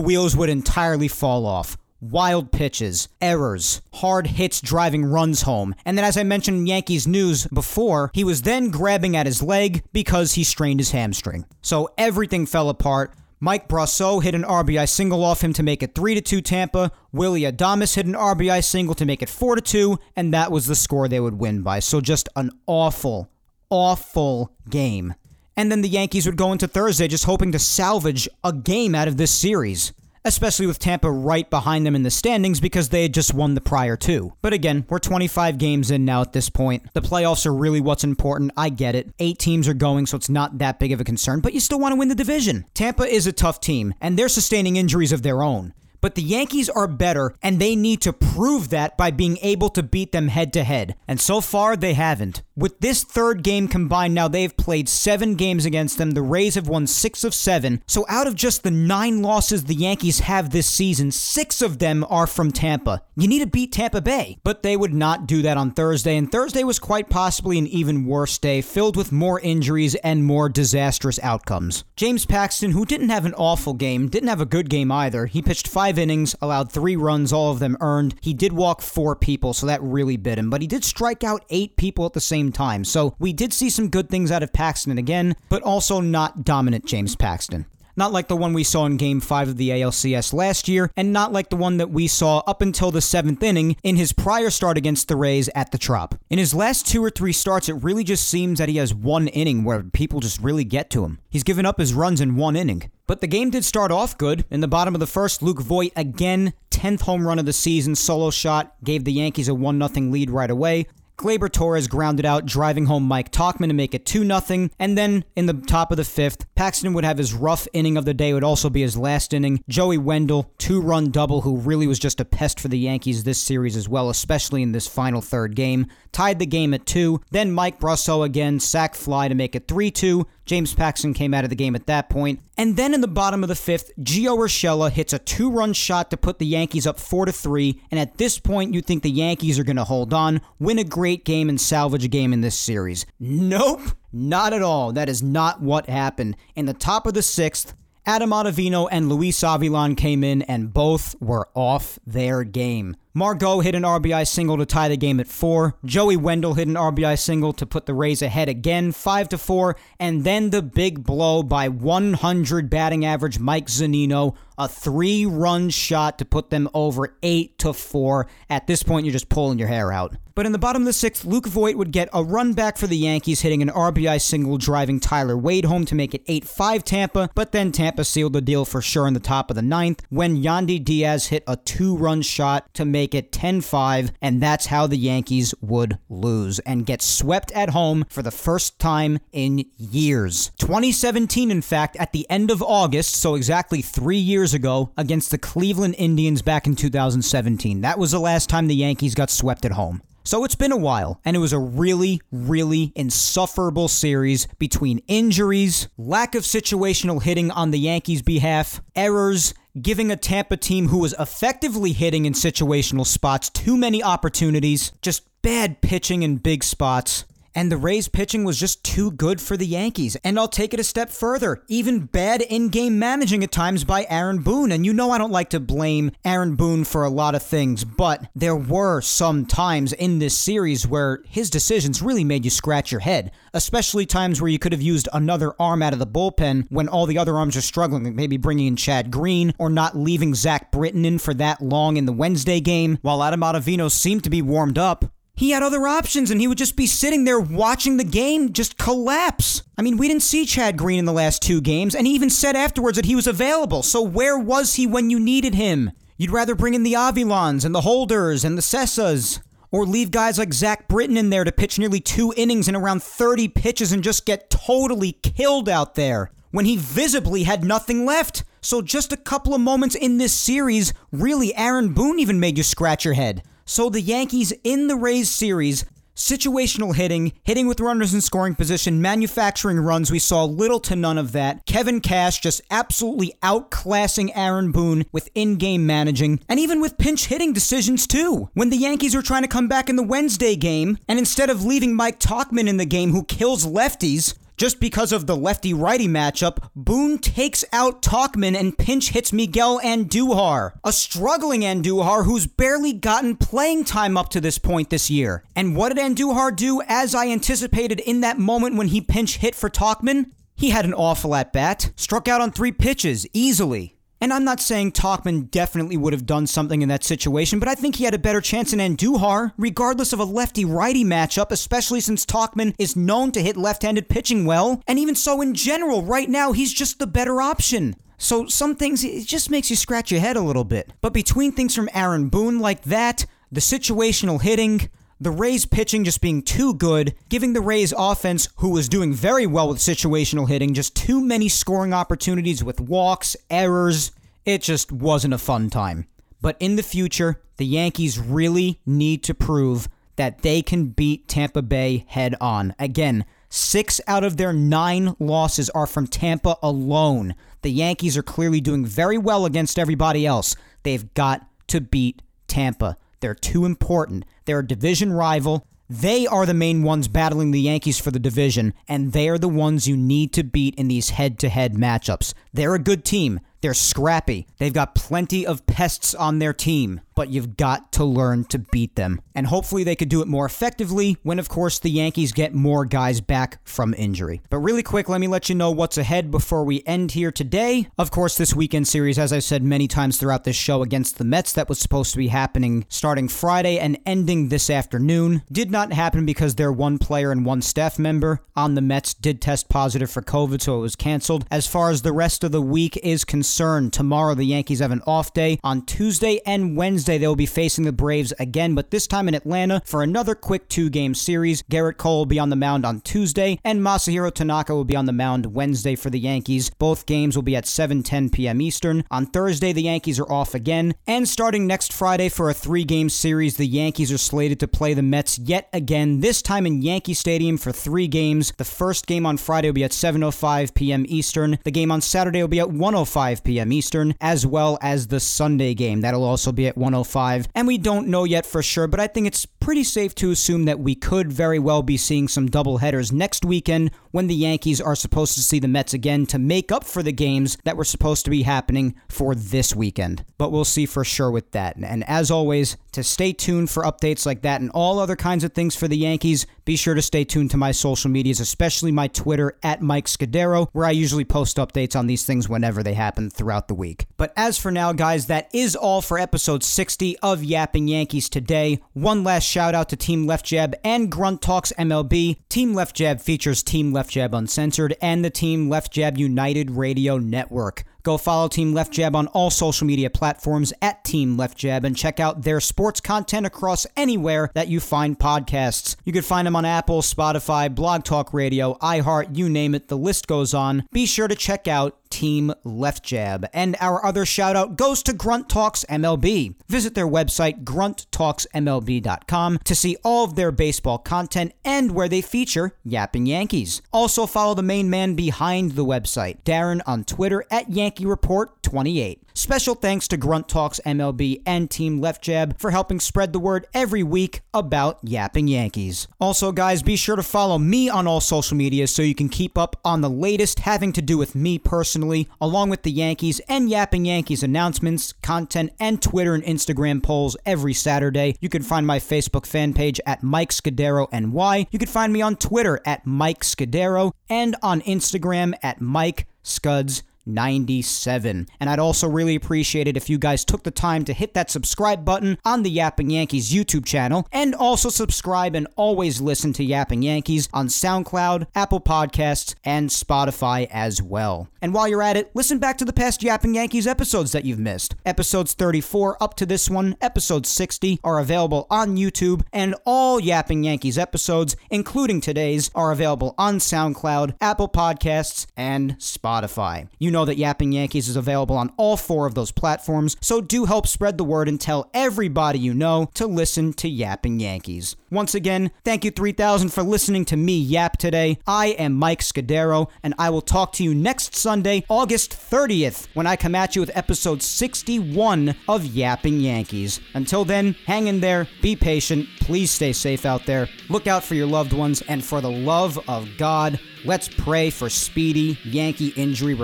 S1: wheels would entirely fall off. Wild pitches, errors, hard hits driving runs home. And then, as I mentioned in Yankees news before, he was then grabbing at his leg because he strained his hamstring. So everything fell apart. Mike Brosseau hit an RBI single off him to make it 3 2 Tampa. Willie Adames hit an RBI single to make it 4 2, and that was the score they would win by. So just an awful, awful game. And then the Yankees would go into Thursday just hoping to salvage a game out of this series especially with Tampa right behind them in the standings because they had just won the prior two. But again, we're 25 games in now at this point. The playoffs are really what's important. I get it. Eight teams are going, so it's not that big of a concern, but you still want to win the division. Tampa is a tough team, and they're sustaining injuries of their own but the Yankees are better, and they need to prove that by being able to beat them head to head. And so far, they haven't. With this third game combined now, they've played seven games against them. The Rays have won six of seven. So out of just the nine losses the Yankees have this season, six of them are from Tampa. You need to beat Tampa Bay. But they would not do that on Thursday, and Thursday was quite possibly an even worse day, filled with more injuries and more disastrous outcomes. James Paxton, who didn't have an awful game, didn't have a good game either. He pitched five innings, allowed three runs, all of them earned. He did walk four people, so that really bit him, but he did strike out eight people at the same same time. So we did see some good things out of Paxton again, but also not dominant James Paxton. Not like the one we saw in Game 5 of the ALCS last year, and not like the one that we saw up until the seventh inning in his prior start against the Rays at the Trop. In his last two or three starts, it really just seems that he has one inning where people just really get to him. He's given up his runs in one inning. But the game did start off good. In the bottom of the first, Luke Voit again, 10th home run of the season, solo shot, gave the Yankees a 1 0 lead right away. Gleyber Torres grounded out, driving home Mike Tauchman to make it 2 0. And then in the top of the fifth, Paxton would have his rough inning of the day, it would also be his last inning. Joey Wendle, two run double, who really was just a pest for the Yankees this series as well, especially in this final third game. Tied the game at 2. Then Mike Brosseau again, sack fly to make it 3 2. James Paxton came out of the game at that point. And then in the bottom of the fifth, Gio Urshela hits a two-run shot to put the Yankees up four to three. And at this point, you think the Yankees are going to hold on, win a great game, and salvage a game in this series. Nope, not at all. That is not what happened. In the top of the sixth, Adam Ottavino and Luis Avilan came in, and both were off their game. Margot hit an RBI single to tie the game at four. Joey Wendle hit an RBI single to put the Rays ahead again, five to four. And then the big blow by 100 batting average Mike Zunino, a three-run shot to put them over eight to four. At this point, you're just pulling your hair out. But in the bottom of the sixth, Luke Voit would get a run back for the Yankees, hitting an RBI single, driving Tyler Wade home to make it 8 5 Tampa. But then Tampa sealed the deal for sure in the top of the ninth when Yandy Diaz hit a two run shot to make make it 10 5, and that's how the Yankees would lose and get swept at home for the first time in years. 2017, in fact, at the end of August, so exactly three years ago, against the Cleveland Indians back in 2017. That was the last time the Yankees got swept at home. So it's been a while, and it was a really, really insufferable series between injuries, lack of situational hitting on the Yankees' behalf, errors, giving a Tampa team who was effectively hitting in situational spots too many opportunities, just bad pitching in big spots and the Rays pitching was just too good for the Yankees. And I'll take it a step further. Even bad in game managing at times by Aaron Boone. And you know I don't like to blame Aaron Boone for a lot of things, but there were some times in this series where his decisions really made you scratch your head, especially times where you could have used another arm out of the bullpen when all the other arms are struggling, like maybe bringing in Chad Green or not leaving Zach Britton in for that long in the Wednesday game, while Adam Ottavino seemed to be warmed up. He had other options and he would just be sitting there watching the game just collapse. I mean, we didn't see Chad Green in the last two games, and he even said afterwards that he was available. So where was he when you needed him? You'd rather bring in the Avilans and the Holders and the Cessas. Or leave guys like Zach Britton in there to pitch nearly two innings and around 30 pitches and just get totally killed out there when he visibly had nothing left. So just a couple of moments in this series, really, Aaron Boone even made you scratch your head. So the Yankees in the Rays series Situational hitting, hitting with runners in scoring position, manufacturing runs, we saw little to none of that. Kevin Cash just absolutely outclassing Aaron Boone with in game managing, and even with pinch hitting decisions too. When the Yankees were trying to come back in the Wednesday game, and instead of leaving Mike Tauchman in the game who kills lefties, just because of the lefty righty matchup, Boone takes out Tauchman and pinch hits Miguel Andujar, a struggling Andujar who's barely gotten playing time up to this point this year. And what did Andujar do as I anticipated in that moment when he pinch hit for Tauchman? He had an awful at bat, struck out on three pitches easily. And I'm not saying Tauchman definitely would have done something in that situation, but I think he had a better chance than Andujar, regardless of a lefty righty matchup, especially since Tauchman is known to hit left handed pitching well. And even so, in general, right now, he's just the better option. So some things, it just makes you scratch your head a little bit. But between things from Aaron Boone like that, the situational hitting, the Rays pitching just being too good, giving the Rays offense, who was doing very well with situational hitting, just too many scoring opportunities with walks, errors. It just wasn't a fun time. But in the future, the Yankees really need to prove that they can beat Tampa Bay head on. Again, six out of their nine losses are from Tampa alone. The Yankees are clearly doing very well against everybody else. They've got to beat Tampa. They're too important. They're a division rival. They are the main ones battling the Yankees for the division, and they are the ones you need to beat in these head to head matchups. They're a good team. They're scrappy. They've got plenty of pests on their team, but you've got to learn to beat them. And hopefully they could do it more effectively when, of course, the Yankees get more guys back from injury. But really quick, let me let you know what's ahead before we end here today. Of course, this weekend series, as I've said many times throughout this show against the Mets, that was supposed to be happening starting Friday and ending this afternoon, did not happen because their one player and one staff member on the Mets did test positive for COVID, so it was canceled. As far as the rest of the week is concerned, concerned. Tomorrow, the Yankees have an off day. On Tuesday and Wednesday, they will be facing the Braves again, but this time in Atlanta for another quick two game series. Gerrit Cole will be on the mound on Tuesday, and Masahiro Tanaka will be on the mound Wednesday for the Yankees. Both games will be at 7:10 p.m. Eastern. On Thursday, the Yankees are off again, and starting next Friday for a three game series, the Yankees are slated to play the Mets yet again, this time in Yankee Stadium for three games. The first game on Friday will be at 7:05 p.m. Eastern. The game on Saturday will be at 1:05 p.m. Eastern, as well as the Sunday game. That'll also be at 105. And we don't know yet for sure, but I think it's pretty safe to assume that we could very well be seeing some double headers next weekend when the Yankees are supposed to see the Mets again to make up for the games that were supposed to be happening for this weekend. But we'll see for sure with that. And as always, to stay tuned for updates like that and all other kinds of things for the Yankees, be sure to stay tuned to my social medias, especially my Twitter at Mike Scudero, where I usually post updates on these things whenever they happen throughout the week. But as for now, guys, that is all for episode 60 of Yapping Yankees today. One last shout out to Team Left Jab and Grunt Talks MLB. Team Left Jab features Team Left Jab Uncensored and the Team Left Jab United Radio Network. Go follow Team Left Jab on all social media platforms at Team Left Jab and check out their sports content across anywhere that you find podcasts. You can find them on Apple, Spotify, Blog Talk Radio, iHeart, you name it, the list goes on. Be sure to check out Team Left Jab. And our other shout out goes to Grunt Talks MLB. Visit their website, grunttalksmlb.com, to see all of their baseball content and where they feature Yapping Yankees. Also, follow the main man behind the website, Darren, on Twitter at Yankee Report 28. Special thanks to Grunt Talks MLB and Team Left Jab for helping spread the word every week about Yapping Yankees. Also, guys, be sure to follow me on all social media so you can keep up on the latest having to do with me personally, along with the Yankees and Yapping Yankees announcements, content, and Twitter and Instagram polls every Saturday. You can find my Facebook fan page at Mike Scudero NY. You can find me on Twitter at Mike Scudero and on Instagram at Mike Scuds 97. And I'd also really appreciate it if you guys took the time to hit that subscribe button on the Yapping Yankees YouTube channel and also subscribe and always listen to Yapping Yankees on SoundCloud, Apple Podcasts, and Spotify as well. And while you're at it, listen back to the past Yapping Yankees episodes that you've missed. Episodes 34 up to this one, episode 60 are available on YouTube, and all Yapping Yankees episodes, including today's, are available on SoundCloud, Apple Podcasts, and Spotify. You know that Yapping Yankees is available on all four of those platforms, so do help spread the word and tell everybody you know to listen to Yapping Yankees. Once again, thank you 3000 for listening to me yap today. I am Mike Scudero, and I will talk to you next Sunday, August 30th, when I come at you with episode 61 of Yapping Yankees. Until then, hang in there, be patient, please stay safe out there, look out for your loved ones, and for the love of God, Let's pray for speedy Yankee injury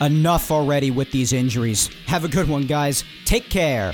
S1: Enough already with these injuries. Have a good one, guys. Take care.